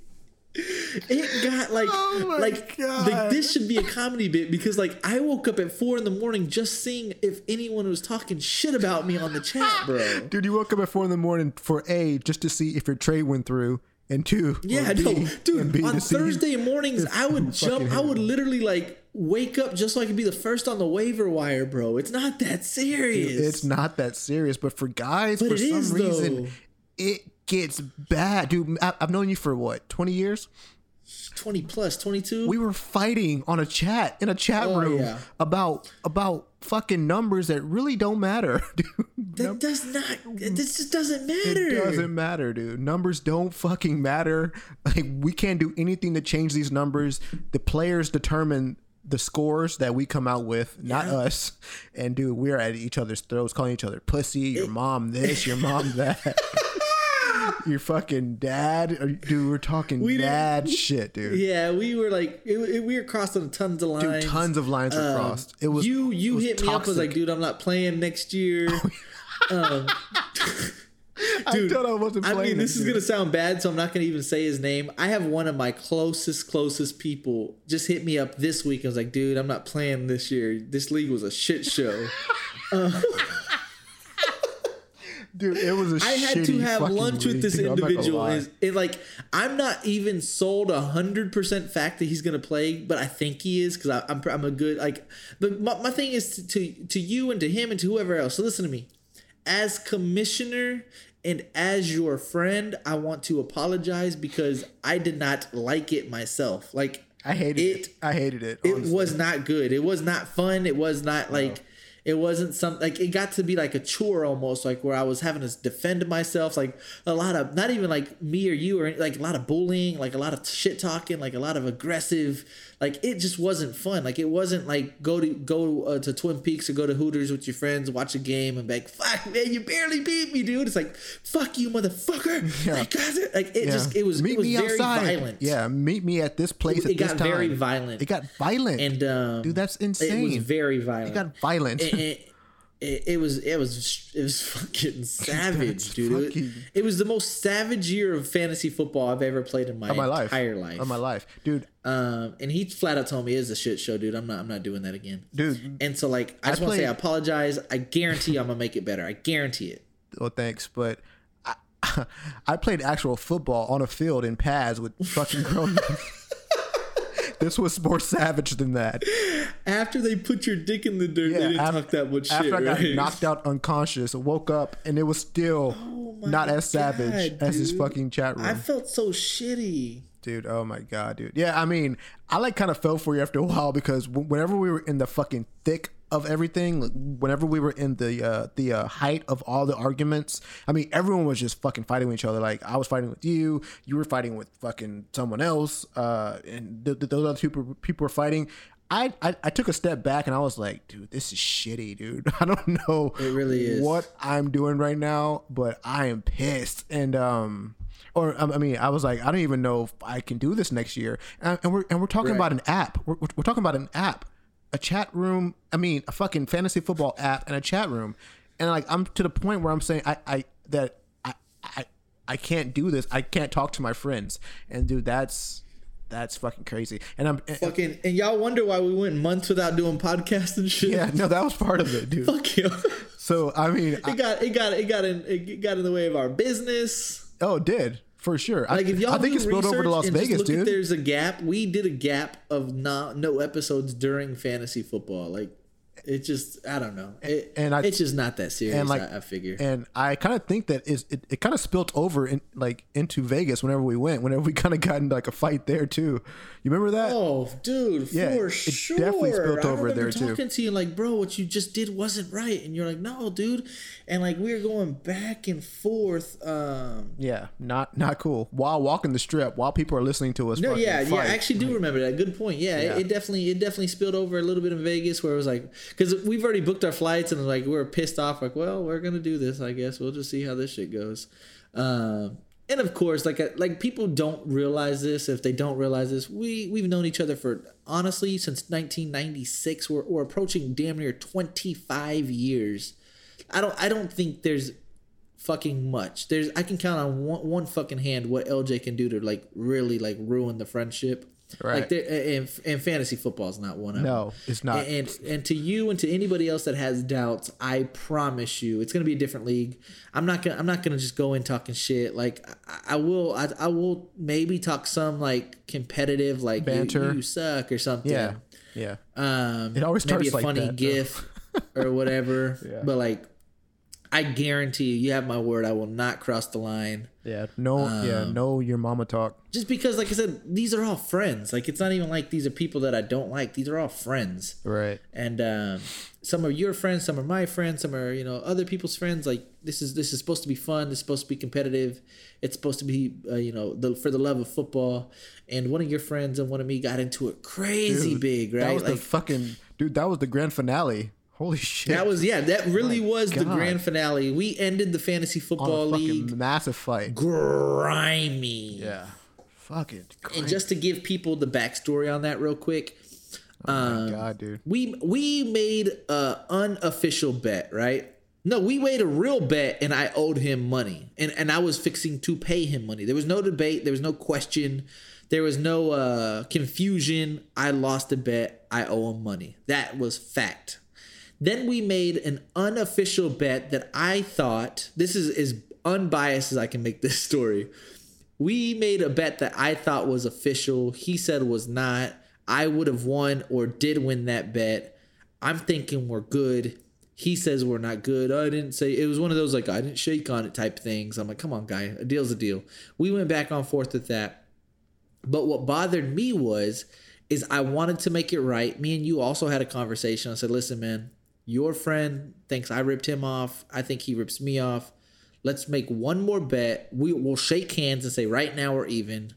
It got like Oh like God. like this should be a comedy bit because like I woke up at four in the morning just seeing if anyone was talking shit about me on the chat, bro. dude, you woke up at four in the morning for a just to see if your trade went through, and two, Yeah, B, no, dude. On Thursday mornings, I would jump. I would literally like wake up just so I could be the first on the waiver wire, bro. It's not that serious. It's not that serious, but for guys, But for some is, reason, though. it gets bad, dude. I, I've known you for what, twenty years? twenty plus, twenty two. We were fighting on a chat in a chat Oh, room yeah. about about fucking numbers that really don't matter, dude. that does not. This just doesn't matter. It doesn't matter, dude. Numbers don't fucking matter. Like we can't do anything to change these numbers. The players determine the scores that we come out with, not Yeah. us. And dude, we're at each other's throats, calling each other pussy, your mom this, your mom that. your fucking dad, dude. We're talking We didn't- shit, dude. Yeah, we were like, it, it- we were crossing tons of lines. Dude, tons of lines were Um, crossed. It was you. You was hit me up. Was like, dude, I'm not playing next year. um, dude, I I wasn't I mean, this it, is gonna sound bad, so I'm not gonna even say his name. I have one of my closest, closest people just hit me up this week. I was like, dude, I'm not playing this year. This league was a shit show. dude, it was a I had to have lunch with this dude. I'm not gonna individual. Is it like I'm not even sold a hundred percent fact that he's gonna play, but I think he is because I'm I'm a good like. But my, my thing is to, to to you and to him and to whoever else. So listen to me, as commissioner and as your friend, I want to apologize because I did not like it myself. Like I hated it. I hated it. it was not good. It was not fun. It was not like it wasn't some like it got to be like a chore almost like where I was having to defend myself like a lot of not even like me or you or like a lot of bullying, like a lot of shit talking, like a lot of aggressive like it just wasn't fun. Like it wasn't like go to go uh, to Twin Peaks or go to Hooters with your friends, watch a game and be like, "Fuck, man, you barely beat me, dude." It's like, "Fuck you, motherfucker!" Like, God, like it Yeah. just it was meet it was me very outside. violent. Yeah, meet me at this place It at this got time. very violent. It got violent. and um, dude, that's insane. It was very violent. It got violent. It, it, it, it was it was it was fucking savage, dude. It- fucking- It, was the most savage year of fantasy football I've ever played in my, of my life. entire life. Of my life, dude. Um, and he flat out told me it's a shit show, dude. I'm not I'm not doing that again, Dude. And so like I just want to say I apologize. I guarantee I'm gonna make it better. I guarantee it. Well, thanks, but I, I played actual football on a field in pads with fucking grown men. this was more savage than that. After they put your dick in the dirt, they didn't af- talk that much after shit. I got right? knocked out unconscious, woke up, and it was still Oh not as savage as this dude. fucking chat room. I felt so shitty. dude. Oh my god, dude. Yeah, I mean, I like kind of fell for you after a while because whenever we were in the fucking thick of everything, whenever we were in the uh, the uh, height of all the arguments, I mean, everyone was just fucking fighting with each other. Like I was fighting with you, you were fighting with fucking someone else, uh, and th- th- those other people people were fighting. I, I I took a step back and I was like, dude, this is shitty, dude. I don't know It really is. what I'm doing right now, but I am pissed. And um, or um, I mean, I was like, I don't even know if I can do this next year. And, and we're and we're talking Right. about an app. We're, we're talking about an app, a chat room. I mean, a fucking fantasy football app and a chat room. And like, I'm to the point where I'm saying, I I that I I I can't do this. I can't talk to my friends. And dude, that's that's fucking crazy. And I'm and- Fucking and y'all wonder why we went months without doing podcasts and shit. yeah, no, that was part of it, dude. Fuck you. So I mean, I, it got it got it got in it got in the way of our business. oh, it did for sure. Like if y'all I, I think it spilled over to Las Vegas, dude. there's a gap. We did a gap of not no episodes during fantasy football. Like it just I don't know. It, And I- it's just not that serious. and like I, I figure. and i kind of think that is it, it kind of spilt over in like into vegas whenever we went whenever we kind of got into like a fight there too you remember that Oh, dude, Yeah, for it sure. definitely spilled I over there, too. talking to you like, bro, what you just did wasn't right, and you're like, no, dude, and like we were going back and forth. Um, yeah not not cool while walking the strip while people are listening to us no, yeah, yeah. I actually do remember that. Good point. Yeah, Yeah. It, it definitely, it definitely spilled over a little bit in Vegas, where it was like, because we've already booked our flights, and like we were pissed off, like, well, we're gonna do this, I guess. We'll just see how this shit goes. Um, and of course, like, uh, like people don't realize this. If they don't realize this, we we've known each other for honestly since 1996. We're we're approaching damn near 25 years. I don't I don't think there's fucking much. There's I can count on one, one fucking hand what LJ can do to like really like ruin the friendship. Right. Like there, and, and fantasy football is not one of them. No, it's not. And, and and to you and to anybody else that has doubts, I promise you, it's gonna be a different league. I'm not gonna I'm not gonna just go in talking shit. Like I, I will I, I will maybe talk some like competitive like you- Banter. You, suck or something. yeah yeah Um, It always maybe starts a like funny that, gif or whatever. Yeah. But like, I guarantee you, you have my word. I will not cross the line. yeah no yeah Um, no your mama talk Just because, like I said, these are all friends. Like it's not even like these are people that I don't like. These are all friends. right And um, some are your friends, some are my friends, some are you know other people's friends. Like this is this is supposed to be fun. This is supposed to be competitive. It's supposed to be uh, you know the for the love of football. And one of your friends and one of me got into it crazy Dude, big, right? that was the like fucking dude that was the grand finale holy shit That was yeah. That really was the grand finale. We ended the fantasy on a football fucking league massive fight grimy. yeah Fuck fucking And just to give people the backstory on that real quick, Oh um, god dude we we made a unofficial bet, right? No, we made a real bet, and I owed him money, and and I was fixing to pay him money. There was no debate. There was no question. There was no uh, confusion. I lost the bet. I owe him money. That was fact. Then we made an unofficial bet that I thought this is as unbiased as I can make this story. We made a bet that I thought was official. He said was not. I would have won or did win that bet. I'm thinking we're good. He says we're not good. I didn't say it was one of those like I didn't shake on it type things. I'm like, come on, guy, a deal's a deal. We went back on forth with that. But what bothered me was is I wanted to make it right. Me and you also had a conversation. I said, listen, man, your friend thinks I ripped him off. I think he rips me off. Let's make one more bet. We will shake hands and say, right now we're even.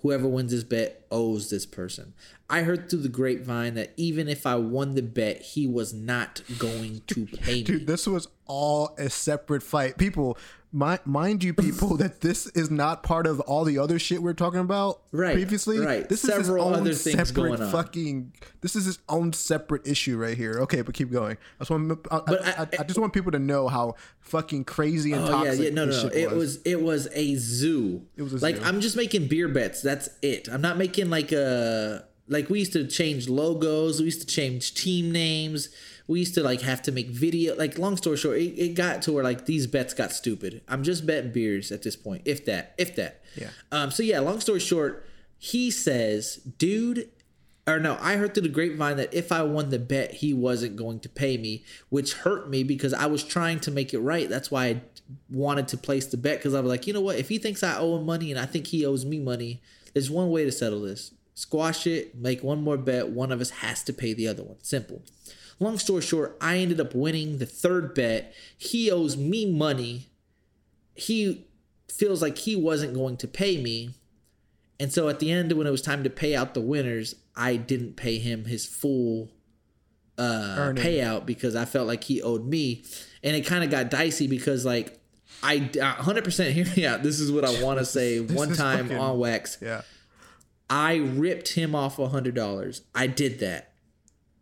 Whoever wins this bet owes this person. I heard through the grapevine that even if I won the bet, he was not going to pay me. Dude, this was all a separate fight. People, mi- mind you, people, that this is not part of all the other shit we are talking about Right, previously. right. This Several is other his own things separate going on. fucking. This is his own separate issue right here. Okay, but keep going. I just want, I, But I, I- I, just want people to know how fucking crazy and Oh toxic yeah, no, no, this no. shit It was it was a zoo. It was a like zoo. I'm just making beer bets. That's it. I'm not making like a like we used to change logos. We used to change team names. We used to like have to make video. Like long story short, it, it got to where like these bets got stupid. I'm just betting beers at this point, if that, if that. Yeah. Um. So yeah, long story short, he says, dude. Or no, I heard through the grapevine that if I won the bet, he wasn't going to pay me, which hurt me because I was trying to make it right. That's why I wanted to place the bet because I was like, you know what? If he thinks I owe him money and I think he owes me money, there's one way to settle this: squash it, make one more bet. One of us has to pay the other one. Simple. Long story short, I ended up winning the third bet. He owes me money. He feels like he wasn't going to pay me. And so at the end, when it was time to pay out the winners, I didn't pay him his full uh, payout because I felt like he owed me. And it kind of got dicey because, like, I 100% hear me out. This is what I want to say one time fucking- on Wax. yeah. I ripped him off a hundred dollars. I did that.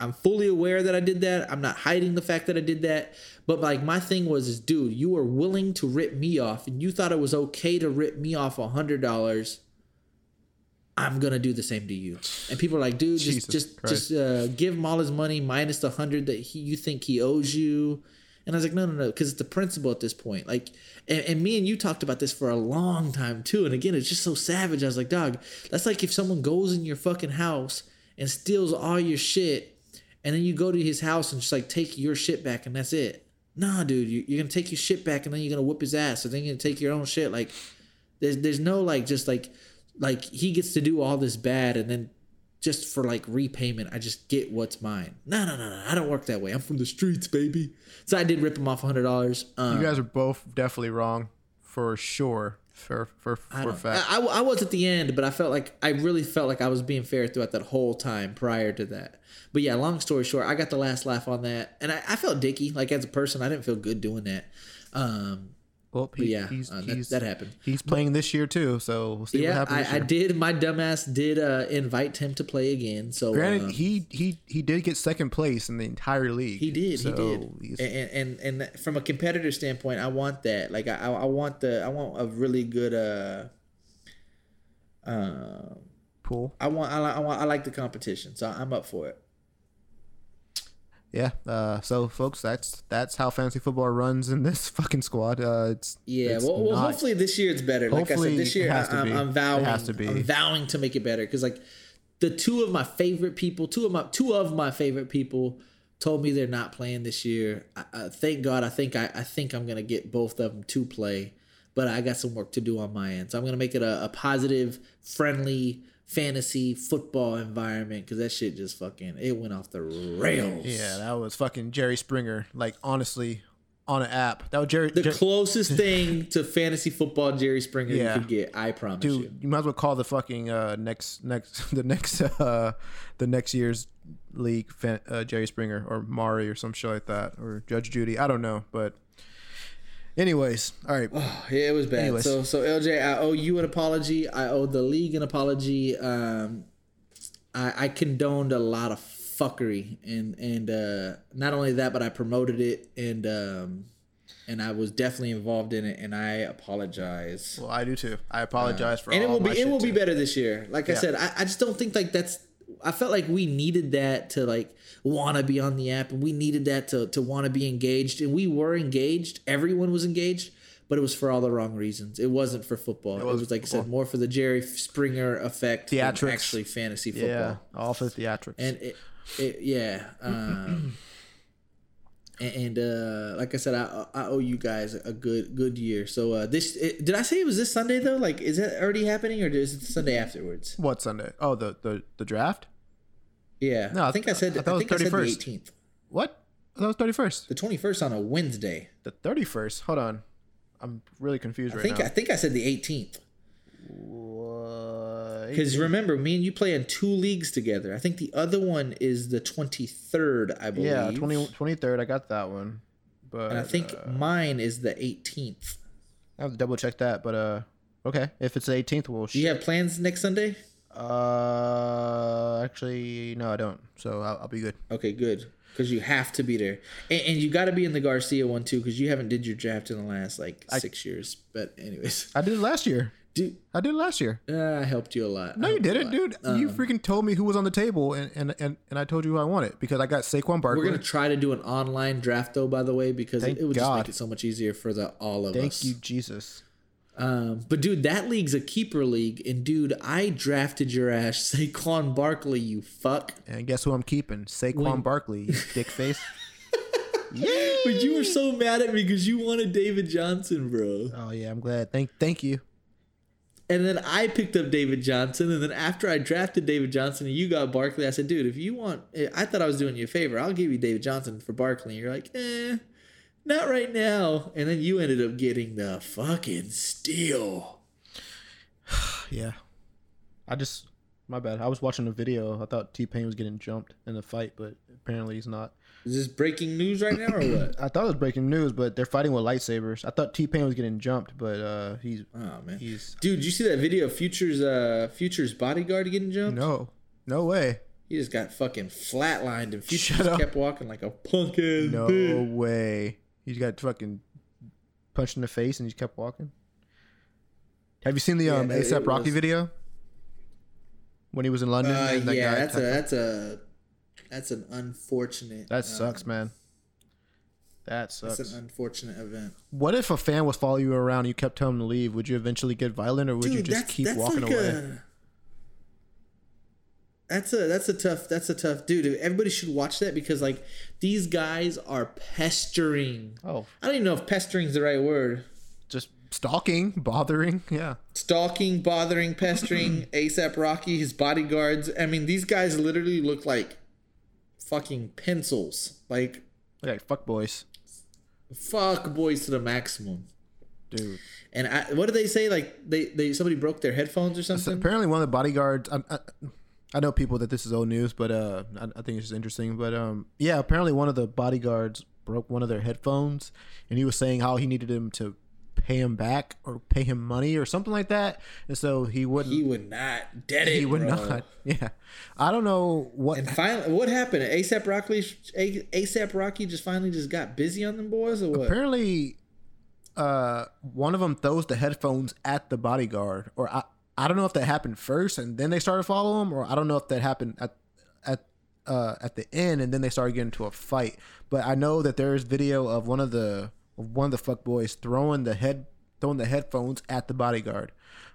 I'm fully aware that I did that. I'm not hiding the fact that I did that. But like my thing was, is dude, you were willing to rip me off, and you thought it was okay to rip me off a hundred dollars. I'm gonna do the same to you. And people are like, dude, Jesus just just Christ. just uh, give him all his money minus the hundred that he you think he owes you. And I was like, no, no, no, because it's the principle at this point. Like, and, and me and you talked about this for a long time too. And again, it's just so savage. I was like, dog, that's like if someone goes in your fucking house and steals all your shit, and then you go to his house and just like take your shit back, and that's it. Nah, dude, you, you're gonna take your shit back, and then you're gonna whip his ass, and then you're gonna take your own shit. Like, there's there's no like just like like he gets to do all this bad, and then just for like repayment, I just get what's mine. No, no, no, no. I don't work that way. I'm from the streets, baby. So I did rip him off hundred dollars. Um, You guys are both definitely wrong for sure. For for I, for fact. I, I was at the end, but I felt like I really felt like I was being fair throughout that whole time prior to that. But yeah, long story short, I got the last laugh on that, and I, I felt dicky. Like as a person, I didn't feel good doing that. Um, well, he, yeah, he's, uh, that- he's, that happened. He's playing this year too, so we'll see what yeah, happens. this I, I did. My dumbass did uh, invite him to play again. So Granted, um, he he he did get second place in the entire league. He did. so he did. And, and and from a competitor standpoint, I want that. Like I I want the I want a really good uh. Um, Pool. I want I, I want I like the competition, so I'm up for it. Yeah. Uh, so, folks, that's that's how fantasy football runs in this fucking squad. Uh, it's Yeah, it's well, well not- hopefully this year it's better. Like I said, this year I, I'm, be. I'm vowing. to. I'm vowing to make it better because like the two of my favorite people, two of my two of my favorite people, told me they're not playing this year. I, I, thank God. I think I, I think I'm gonna get both of them to play, but I got some work to do on my end. So I'm gonna make it a, a positive, friendly fantasy football environment because that shit just fucking it went off the rails. Yeah, that was fucking Jerry Springer. Like honestly, on an app. That was Jerry. The Jer- closest thing to fantasy football Jerry Springer Yeah. you could get, I promise you. dude, you might as well call the fucking uh, next next the next uh the next year's league fan, uh, Jerry Springer or Maury or some shit like that or Judge Judy. I don't know, but anyways, all right. Yeah, it was bad. Anyways. So, so LJ, I owe you an apology. I owe the league an apology. Um, I, I condoned a lot of fuckery, and and uh, not only that, but I promoted it, and um, and I was definitely involved in it, and I apologize. Well, I do too. I apologize for and it will my be it shit will be better this year. Like I said, I, I just don't think like that's I felt like we needed that to like want to be on the app, and we needed that to to want to be engaged, and we were engaged. Everyone was engaged, but it was for all the wrong reasons. It wasn't for football. It was, wasn't like I said, more for the Jerry Springer effect, than Theatrics. actually fantasy football. Yeah, all for the theatrics. and it, it yeah um and, uh like i said i i owe you guys a good good year so uh this it, did i say it was this sunday though like is that already happening or is it sunday afterwards what Sunday? Oh, the the the draft. yeah No, i think i said I i, it think i was said the 31st. 18th What? That was thirty first. the 21st on a wednesday The thirty first. Hold on, I'm really confused i right think now. i think i said the 18th What? Because remember me and you play in two leagues together i think the other one is the 23rd i believe Yeah, 20, 23rd. I got that one, but and i think uh, mine is the 18th I have to double check that. But uh, okay, if it's the eighteenth, we'll. do you have plans next sunday Uh, actually, no, I don't. So I'll, I'll be good. Okay, good. Because you have to be there, and, and you got to be in the Garcia one too, because you haven't did your draft in the last like six years. But anyways, I did it last year. Dude, I did last year. uh, I helped you a lot. No, you didn't, dude. you freaking told me who was on the table, and and and, and I told you who I wanted because I got Saquon Barkley. We're gonna try to do an online draft though, by the way, because Thank it, it would just make it so much easier for the all of Thank us. Thank you, Jesus. Um, but dude, that league's a keeper league, and dude, I drafted your ass Saquon Barkley. You fuck. And guess who I'm keeping? Saquon When- Barkley, you dick face. But you were so mad at me because you wanted David Johnson, bro. Oh yeah, I'm glad. Thank thank you. And then I picked up David Johnson. And then after I drafted David Johnson and you got Barkley, I said, dude, if you want, I thought I was doing you a favor. I'll give you David Johnson for Barkley. And you're like, eh, not right now. And then you ended up getting the fucking steal. Yeah. I just my bad. I was watching a video. I thought T Pain was getting jumped in the fight, but apparently he's not. Is this breaking news right now or what? I thought it was breaking news, but they're fighting with lightsabers. I thought T Pain was getting jumped, but uh he's Oh man, he's dude, you see that video of Future's uh Future's bodyguard getting jumped? no. No way. he just got fucking flatlined, and Future Shut just up. kept walking like a punk ass No bitch. way. He got fucking punched in the face and he just kept walking. Have you seen the Yeah, um no, ASAP Rocky was- video? When he was in London? Uh, and that yeah, that's a that's a that's an unfortunate. That uh, sucks, man. That sucks. That's an unfortunate event. What if a fan was following you around and you kept telling him to leave? Would you eventually get violent or would you just keep walking like away? A, that's a that's a tough that's a tough dude. Everybody should watch that because like these guys are pestering. Oh, I don't even know if pestering is the right word. just stalking, bothering. Yeah. Stalking, bothering, pestering ASAP Rocky, his bodyguards. I mean, these guys literally look like fucking pencils. Like Like, fuck boys. fuck boys to the maximum. Dude. And I, what did they say? Like they, they somebody broke their headphones or So something. apparently, one of the bodyguards. I, I, I know people that this is old news, but uh, I, I think it's just interesting. But um, yeah, apparently one of the bodyguards broke one of their headphones, and he was saying how he needed him to pay him back or pay him money or something like that, and so he wouldn't. he would not dead it. he would bro. not. Yeah, I don't know what. And finally, what happened? ASAP Rocky, ASAP Rocky just finally just got busy on them boys, or what? apparently, uh, one of them throws the headphones at the bodyguard, or I, I don't know if that happened first and then they started following him, or I don't know if that happened at at uh at the end and then they started getting into a fight. But I know that there is video of one of the of one of the fuck boys throwing the head throwing the headphones at the bodyguard,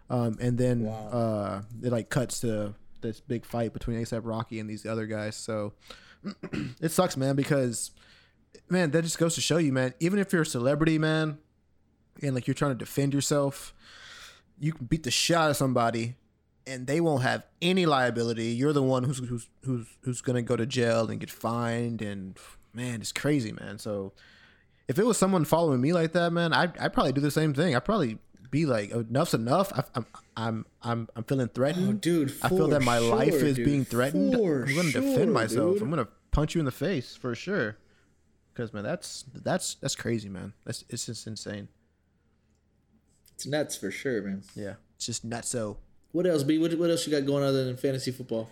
um, and then uh it like cuts to this big fight between ASAP Rocky and these other guys. So it sucks, man, because man, that just goes to show you, man. Even if you're a celebrity, man, and like you're trying to defend yourself, you can beat the shit out of somebody, and they won't have any liability. You're the one who's who's who's who's gonna go to jail and get fined, and man, it's crazy, man. So if it was someone following me like that, man, I'd, I'd probably do the same thing. I'd probably be like, oh, enough's enough. I, I'm I'm I'm I'm feeling threatened. Oh, dude, I feel that my life is dude. being threatened. For I'm gonna sure, defend myself. dude. I'm gonna punch you in the face for sure. Because man, that's that's that's crazy, man. That's it's just insane. It's nuts for sure, man. Yeah, it's just not so. What else, B? What, what else you got going other than fantasy football?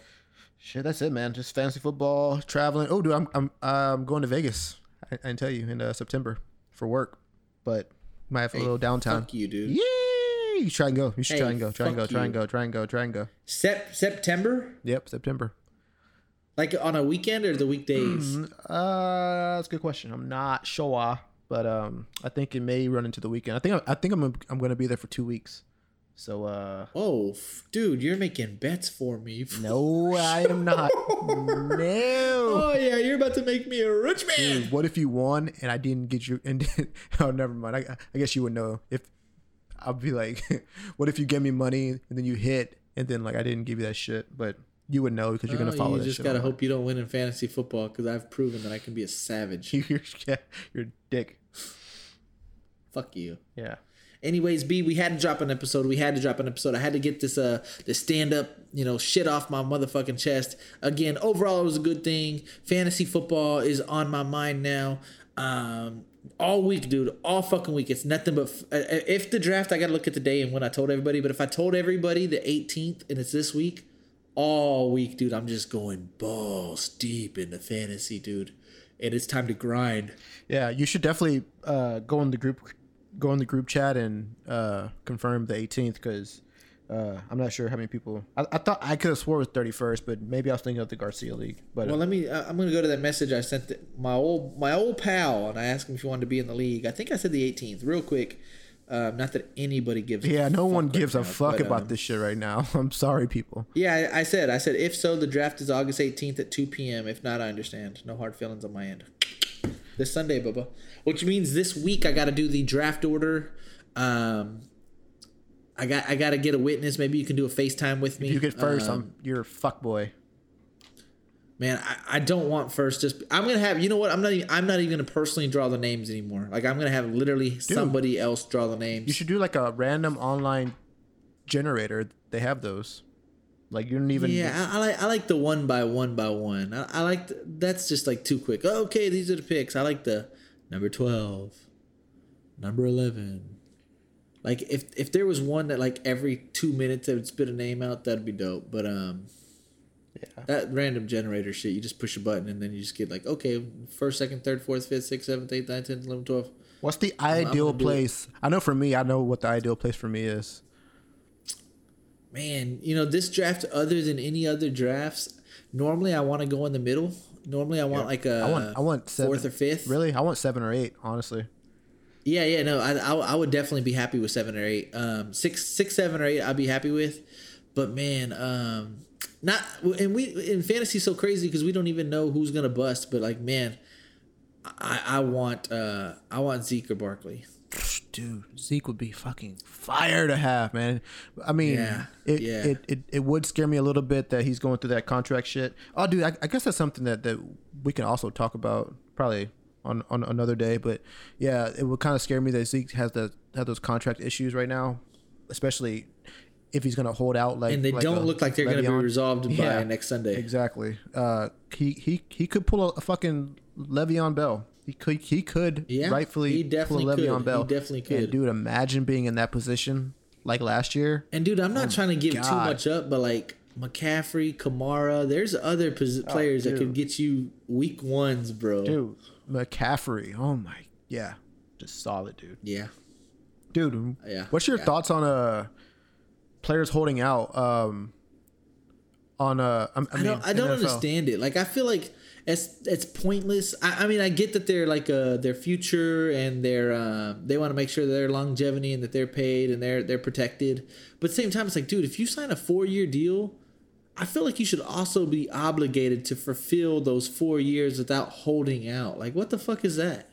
Shit, that's it, man. Just fantasy football, traveling. Oh, dude, I'm I'm I'm going to Vegas. I, I can tell you in uh, September for work, but might have a little downtown. Fuck you, dude. Yay! You try and go. You should Hey, try and go. Try and go. Try and go. Try and go. Try and go. Sep- September? Yep, September. Like on a weekend or the weekdays? Uh, that's a good question. I'm not sure, but um, I think it may run into the weekend. I think I think I'm I'm gonna be there for two weeks. So uh, Oh, f- dude, you're making bets for me. no, I am not. no. Oh yeah, you're about to make me a rich man. What if you won and I didn't get you? And oh, never mind. I, I guess you would know if I'll be like, what if you give me money and then you hit and then like I didn't give you that shit, but you would know because you're gonna Oh, follow you just gotta hope you don't win in fantasy football because I've proven that I can be a savage. you're, yeah, you're a dick. Fuck you. Yeah. Anyways, B, we had to drop an episode. We had to drop an episode. I had to get this uh this stand up, you know, shit off my motherfucking chest. Again, overall it was a good thing. Fantasy football is on my mind now. Um all week, dude, all fucking week. It's nothing but f- uh, if the draft, I gotta look at the day and when I told everybody. But if I told everybody the 18th and it's this week, all week, dude, I'm just going balls deep into fantasy, dude. And it's time to grind. Yeah, you should definitely uh, go in the group, go in the group chat and uh, confirm the 18th because uh, I'm not sure how many people. I, I thought I could have swore it was 31st, but maybe I was thinking of the Garcia League. But Well, let me. I- I'm gonna go to that message I sent to my old my old pal, and I asked him if he wanted to be in the league. I think I said the 18th, real quick. Um, not that anybody gives. yeah, no one right gives a now, fuck but, about um, this shit right now. I'm sorry, people. Yeah, I, I said. I said if so, the draft is August 18th at 2 p.m. If not, I understand. No hard feelings on my end. This Sunday, Bubba. Which means this week I got to do the draft order. Um, I got I got to get a witness. Maybe you can do a FaceTime with me. You get first. Um, I'm you're a fuck boy. Man, I, I don't want first. Just I'm gonna have. You know what? I'm not. Even, I'm not even gonna personally draw the names anymore. Like I'm gonna have literally somebody else draw the names. You should do like a random online generator. They have those. Like you don't even. yeah, I, I like. I like the one by one by one. I, I like. The, that's just like too quick. Oh, okay, these are the picks. I like the number twelve, number eleven. Like if if there was one that like every two minutes they would spit a name out, that'd be dope. But um. Yeah. That random generator shit, you just push a button and then you just get like, okay, first, second, third, fourth, fifth, sixth, seventh, eighth, ninth, tenth, eleventh, twelfth. What's the ideal gonna do it. place? I know for me, I know what the ideal place for me is. Man, you know, this draft, other than any other drafts, normally I want to go in the middle. Normally I want like a I want. I want fourth or fifth. Really, I want seven or eight. Honestly. Yeah, yeah, no, I, I, I would definitely be happy with seven or eight. Um, six, six, seven or eight, I'd be happy with. But man, um, not and we in fantasy so crazy because we don't even know who's gonna bust. But like, man, I, I want, uh, I want Zeke or Barkley. Dude, Zeke would be fucking fire to have, man. I mean, Yeah, it, yeah. it, it it would scare me a little bit that he's going through that contract shit. Oh, dude, I, I guess that's something that, that we can also talk about probably on, on another day. But yeah, it would kind of scare me that Zeke has the have those contract issues right now, especially if he's gonna hold out like And they like don't a look like they're gonna be resolved by Yeah, next Sunday. Exactly. Uh, he he he could pull a, a fucking Le'Veon Bell. He could he could Yeah, rightfully he definitely pull Le'Veon could. Bell. He definitely could. And dude, imagine being in that position like last year. And dude, I'm not trying to give too much up, but like McCaffrey, Kamara, there's other pos- players that could get you week ones, bro. Dude, McCaffrey. Oh my, yeah, just solid, dude. Yeah. Dude, Yeah, what's your yeah. thoughts on uh players holding out? Um, on uh, I, I, I mean, don't I don't NFL? understand it. Like I feel like it's it's pointless. I, I mean I get that they're like uh their future and their um they want to make sure their longevity and that they're paid and they're they're protected. But at the same time it's like dude, if you sign a 4-year deal, I feel like you should also be obligated to fulfill those 4 years without holding out. Like what the fuck is that?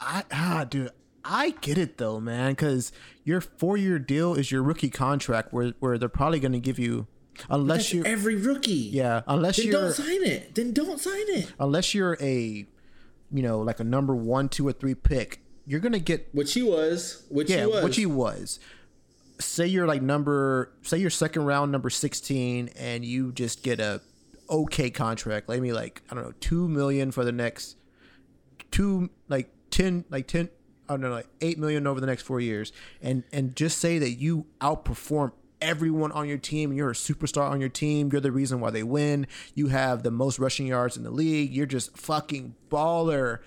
I ah, dude, I get it though, man, because your four year deal is your rookie contract, where where they're probably going to give you, unless you, every rookie. yeah, unless you're, don't sign it. Then don't sign it. unless you're a, you know, like a number one, two, or three pick, you're gonna get Which he was. Which yeah, he was. which he was. Say you're like number, say you're second round number sixteen, and you just get a okay contract. Let me like I don't know two million for the next two like ten like ten I don't know like eight million over the next four years, and and just say that you outperform everyone on your team. You're a superstar on your team. You're the reason why they win. You have the most rushing yards in the league. You're just fucking baller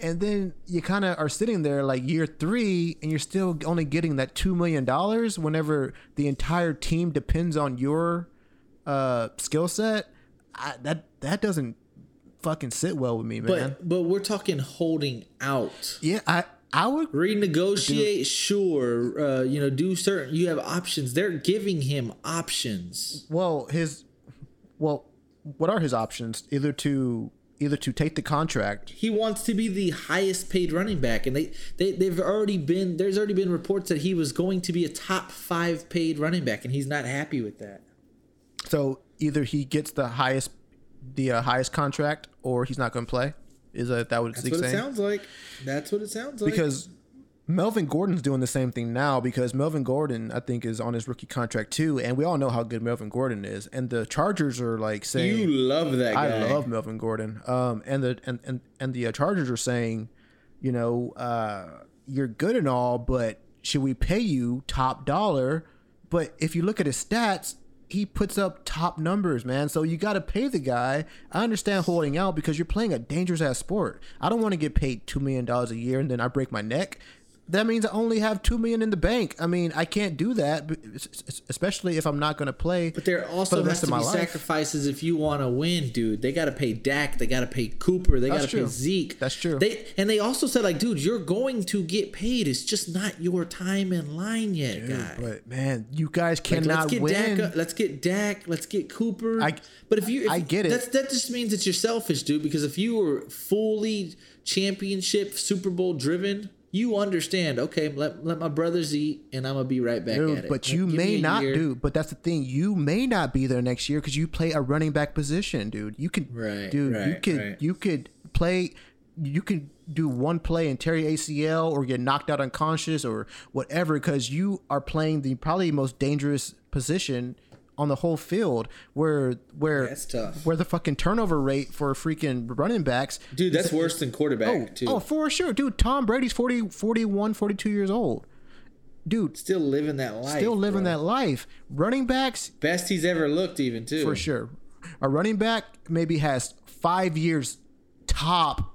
and then you kind of are sitting there like year three and you're still only getting that $2 million whenever the entire team depends on your uh, skill set I, that that doesn't fucking sit well with me, man. But but we're talking holding out. yeah, I I would Renegotiate, sure. Uh, you know, do certain. You have options. They're giving him options. well his well what are his options? Either to either to take the contract. He wants to be the highest paid running back, and they they they've already been. There's already been reports that he was going to be a top five paid running back, and he's not happy with that. So either he gets the highest the uh, highest contract or he's not going to play. Is that that what That's he's what it sounds like. That's what it sounds like. because Melvin Gordon's doing the same thing now because Melvin Gordon I think is on his rookie contract too and we all know how good Melvin Gordon is and the Chargers are like saying you love that guy. I love Melvin Gordon. Um, and the and and and the uh, Chargers are saying, you know, uh, you're good and all, but should we pay you top dollar? But if you look at his stats, he puts up top numbers, man. So you got to pay the guy. I understand holding out because you're playing a dangerous ass sport. I don't want to get paid two million dollars a year and then I break my neck. That means I only have two million in the bank. I mean, I can't do that, b- es- es- especially if I'm not going to play. But there also the has to be life. sacrifices if you want to win, dude. They got to pay Dak. They got to pay Cooper. They got to pay. Zeke. That's true. They and they also said like, dude, you're going to get paid. It's just not your time in line yet, guy. But man, you guys Like, cannot let's get win. Dak. uh, Let's get Dak. Let's get Cooper. I- but if you, if, I get it. That's, that just means that you're selfish, dude. Because if you were fully championship Super Bowl driven, you understand. Okay, let let my brothers eat, and I'm gonna be right back Dude, at it. but Like, you may not year. do. But that's the thing. You may not be there next year because you play a running back position, dude. You could, Right, dude. you could, right. you could play. You could do one play and tear your ACL or get knocked out unconscious or whatever because you are playing the probably most dangerous position on the whole field where where That's tough. where the fucking turnover rate for freaking running backs Dude, that's worse than quarterback oh, too. oh for sure dude tom brady's 40 41 42 years old dude Still living that life. still living bro. that life. Running backs, Best he's ever looked, even too. for sure. A running back maybe has five years top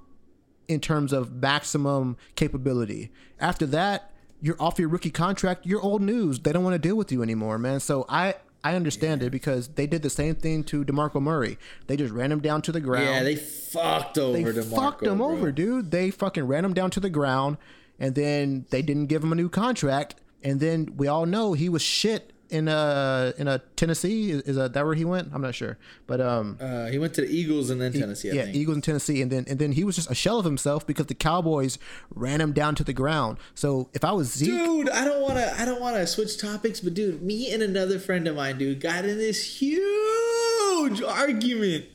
in terms of maximum capability. After that, you're off your rookie contract. You're old news. They don't want to deal with you anymore, man. So I. I understand it because they did the same thing to DeMarco Murray. They just ran him down to the ground. Yeah, they fucked over they DeMarco, fucked him bro. over, dude. They fucking ran him down to the ground, and then they didn't give him a new contract. And then we all know he was shit in uh in a Tennessee. Is, is uh, that where he went? I'm not sure, but um. Uh, he went to the Eagles and then Tennessee. I yeah, think. Eagles in Tennessee, and then and then he was just a shell of himself because the Cowboys ran him down to the ground. So if I was Zeke, Dude, I don't want to. I don't want to switch topics, but dude, me and another friend of mine, dude, got in this huge argument.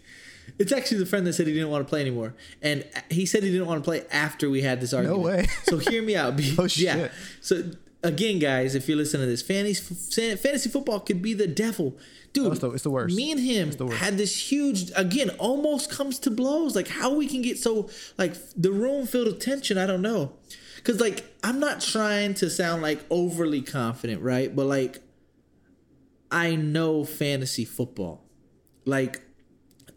It's actually the friend that said he didn't want to play anymore, and he said he didn't want to play after we had this argument. No way. so hear me out. Be- Oh, Yeah. So again, guys, if you listen to this, fantasy fantasy football could be the devil, dude. Oh, it's the- it's the worst. Me and him had this huge. Again, almost comes to blows. Like how we can get so like the room filled with tension. I don't know. Cause like I'm not trying to sound like overly confident, right? But like I know fantasy football. Like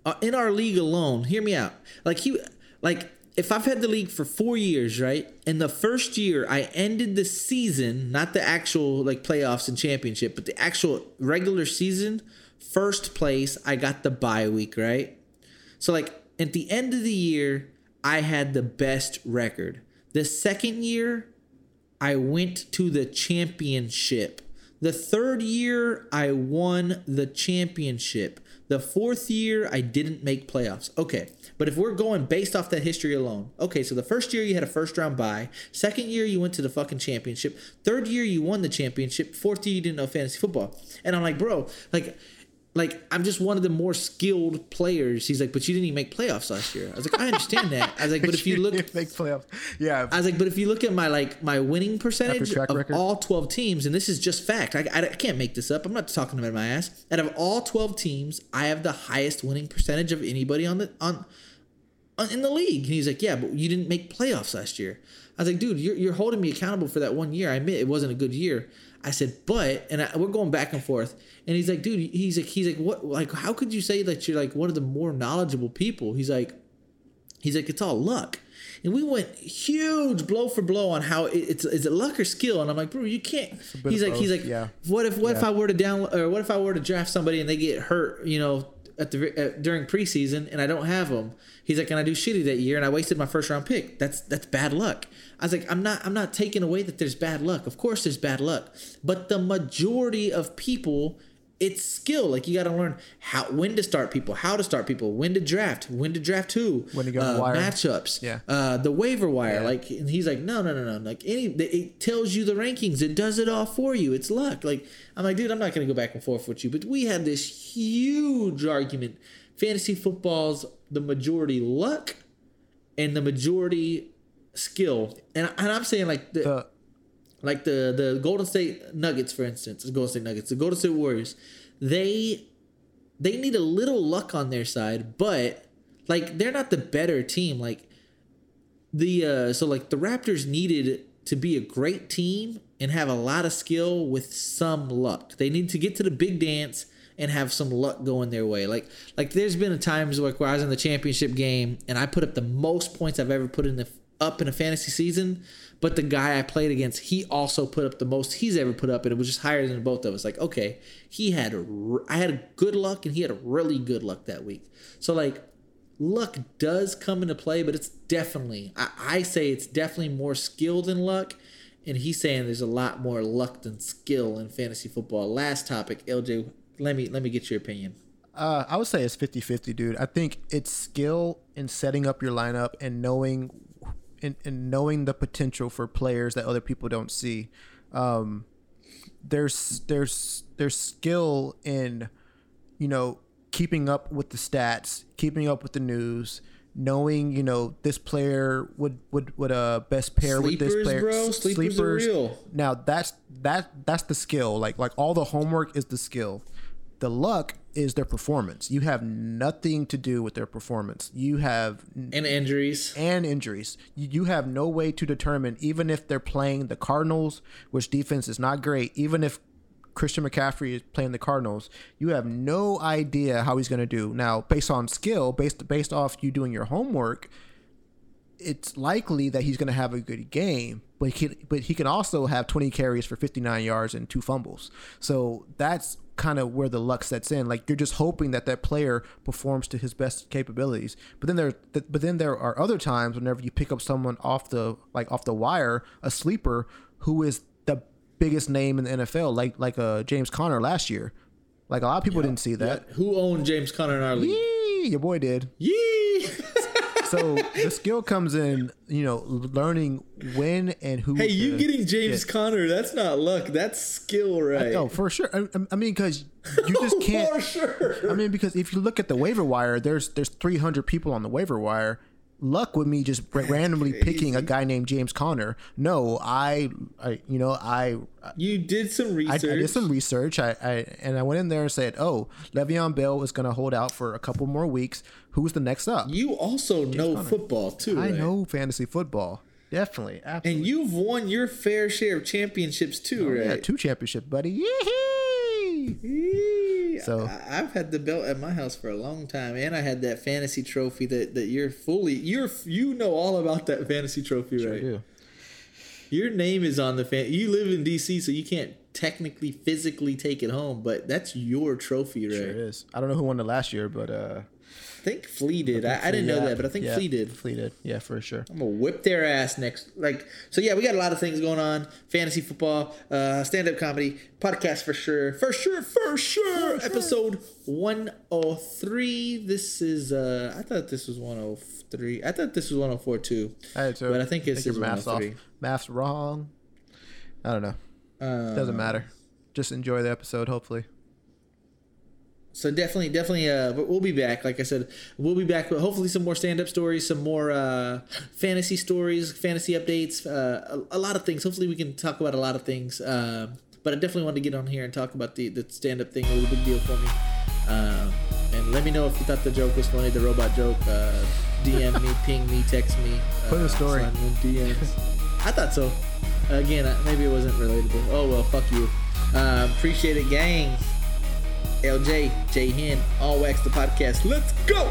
uh, in our league alone, hear me out. Like he like if I've had the league for 4 years, right? In the first year I ended the season, not the actual like playoffs and championship, but the actual regular season, first place, I got the bye week, right? So like at the end of the year, I had the best record. The second year, I went to the championship. The third year, I won the championship. The fourth year, I didn't make playoffs. Okay, but if we're going based off that history alone, okay, so the first year you had a first round bye. Second year, you went to the fucking championship. Third year, you won the championship. Fourth year, you didn't know fantasy football. And I'm like, bro, like, like I'm just one of the more skilled players. He's like, but you didn't even make playoffs last year. I was like, I understand that. I was like, but if you look, make playoffs, yeah, I was like, but if you look at my like my winning percentage of record? all twelve teams, and this is just fact, I, I, I can't make this up. I'm not talking about my ass. Out of all twelve teams, I have the highest winning percentage of anybody on the on, on in the league. And he's like, yeah, but you didn't make playoffs last year. I was like, dude, you're you're holding me accountable for that one year. I admit it wasn't a good year. I said, but, and I, we're going back and forth. And he's like, dude, he's like, he's like, what, like, how could you say that you're like one of the more knowledgeable people? He's like, He's like, it's all luck. And we went huge blow for blow on how it's is it luck or skill, and I'm like, bro, you can't. He's like, he's like, yeah. what if what if I were to down or what if I were to draft somebody and they get hurt, you know, at the uh, during preseason and I don't have them. He's like, and I do shitty that year, and I wasted my first round pick. That's that's bad luck. I was like, I'm not I'm not taking away that there's bad luck. Of course, there's bad luck, but the majority of people it's skill. Like you got to learn how when to start people, how to start people, when to draft, when to draft who, When to go uh, wire. matchups, Yeah. uh, the waiver wire. Like and he's like, no, no, no, no. Like any, it tells you the rankings. It does it all for you. It's luck. Like I'm like, dude, I'm not gonna go back and forth with you. But we had this huge argument. Fantasy football's the majority luck, and the majority skill. And and I'm saying like the The, like the the Golden State Nuggets, for instance, the Golden State Nuggets, the Golden State Warriors, they they need a little luck on their side, but like they're not the better team. Like the uh so like the Raptors needed to be a great team and have a lot of skill with some luck. They need to get to the big dance and have some luck going their way. Like like there's been a times like where I was in the championship game and I put up the most points I've ever put in the up in a fantasy season, but the guy I played against, he also put up the most he's ever put up and it was just higher than both of us. Like, okay, he had I had good luck and he had really good luck that week. So like luck does come into play, but it's definitely I, I say it's definitely more skill than luck. And he's saying there's a lot more luck than skill in fantasy football. Last topic, LJ, let me let me get your opinion. uh, I would say it's 50-50, dude. I think it's skill in setting up your lineup and knowing and, and knowing the potential for players that other people don't see. Um, there's there's there's skill in you know keeping up with the stats, keeping up with the news, knowing you know this player would would would uh best pair with this Sleepers, player. bro. Sleepers real. Now that's that that's the skill. Like like all the homework is the skill. The luck is their performance. You have nothing to do with their performance. You have And injuries. and injuries. You have no way to determine, even if they're playing the Cardinals, which defense is not great, even if Christian McCaffrey is playing the Cardinals, you have no idea how he's going to do. Now, based on skill, based based off you doing your homework, it's likely that he's going to have a good game, but he can, but he can also have 20 carries for 59 yards and two fumbles. So that's kind of where the luck sets in. Like you're just hoping that that player performs to his best capabilities. But then there but then there are other times whenever you pick up someone off the like off the wire, a sleeper who is the biggest name in the NFL, like like uh, James Conner last year. Like a lot of people didn't see that. Who owned James Conner in our league? Yee, your boy did. Yee! So the skill comes in, you know, learning when and who. hey, you getting James Conner? That's not luck. That's skill, right? Oh, for sure. I, I mean, because you just can't. For sure. I mean, because if you look at the waiver wire, there's there's 300 people on the waiver wire. Luck with me just ra- randomly picking a guy named James Conner. No, I, I you know, I, You did some research. I, I did some research. I, I and I went in there and said, oh, Le'Veon Bell is going to hold out for a couple more weeks. Who's the next up? You also know Conner. football too, I right? know fantasy football, definitely, absolutely. And you've won your fair share of championships too, yeah, right? two championship, buddy. Yee-hee! So- I- I've had the belt at my house for a long time, and I had that fantasy trophy that, that you're fully you're you know all about that fantasy trophy, right? do. Your name is on the fan. You live in DC, so you can't technically physically take it home, but that's your trophy, right? Sure is. I don't know who won it last year, but uh, I think Flea did. I, I didn't know yeah, that, but I think yeah, Flea did. Flea did. Yeah, for sure. I'm gonna whip their ass next. Like, so yeah, we got a lot of things going on: fantasy football, uh, stand-up comedy, podcast for sure, for sure, for sure. Episode 103. This is. uh I thought this was 103. I thought this was 104 too. I. But I think it's your is math's off. 103. Math's wrong. I don't know. Uh, Doesn't matter. Just enjoy the episode. Hopefully. So definitely, definitely, uh, we'll be back. Like I said, we'll be back But hopefully some more stand-up stories, some more uh, fantasy stories, fantasy updates, uh, a, a lot of things. Hopefully, we can talk about a lot of things. Um, but I definitely wanted to get on here and talk about the the stand-up thing. It was a big deal for me. Um, and let me know if you thought the joke was funny, the robot joke. Uh, DM me, ping me, text me. Put uh, a story. in DMs. I thought so. Again, uh, maybe it wasn't relatable. Oh well, fuck you. Uh, appreciate it, gang. LJ, J Hen, All Wax the podcast. Let's go.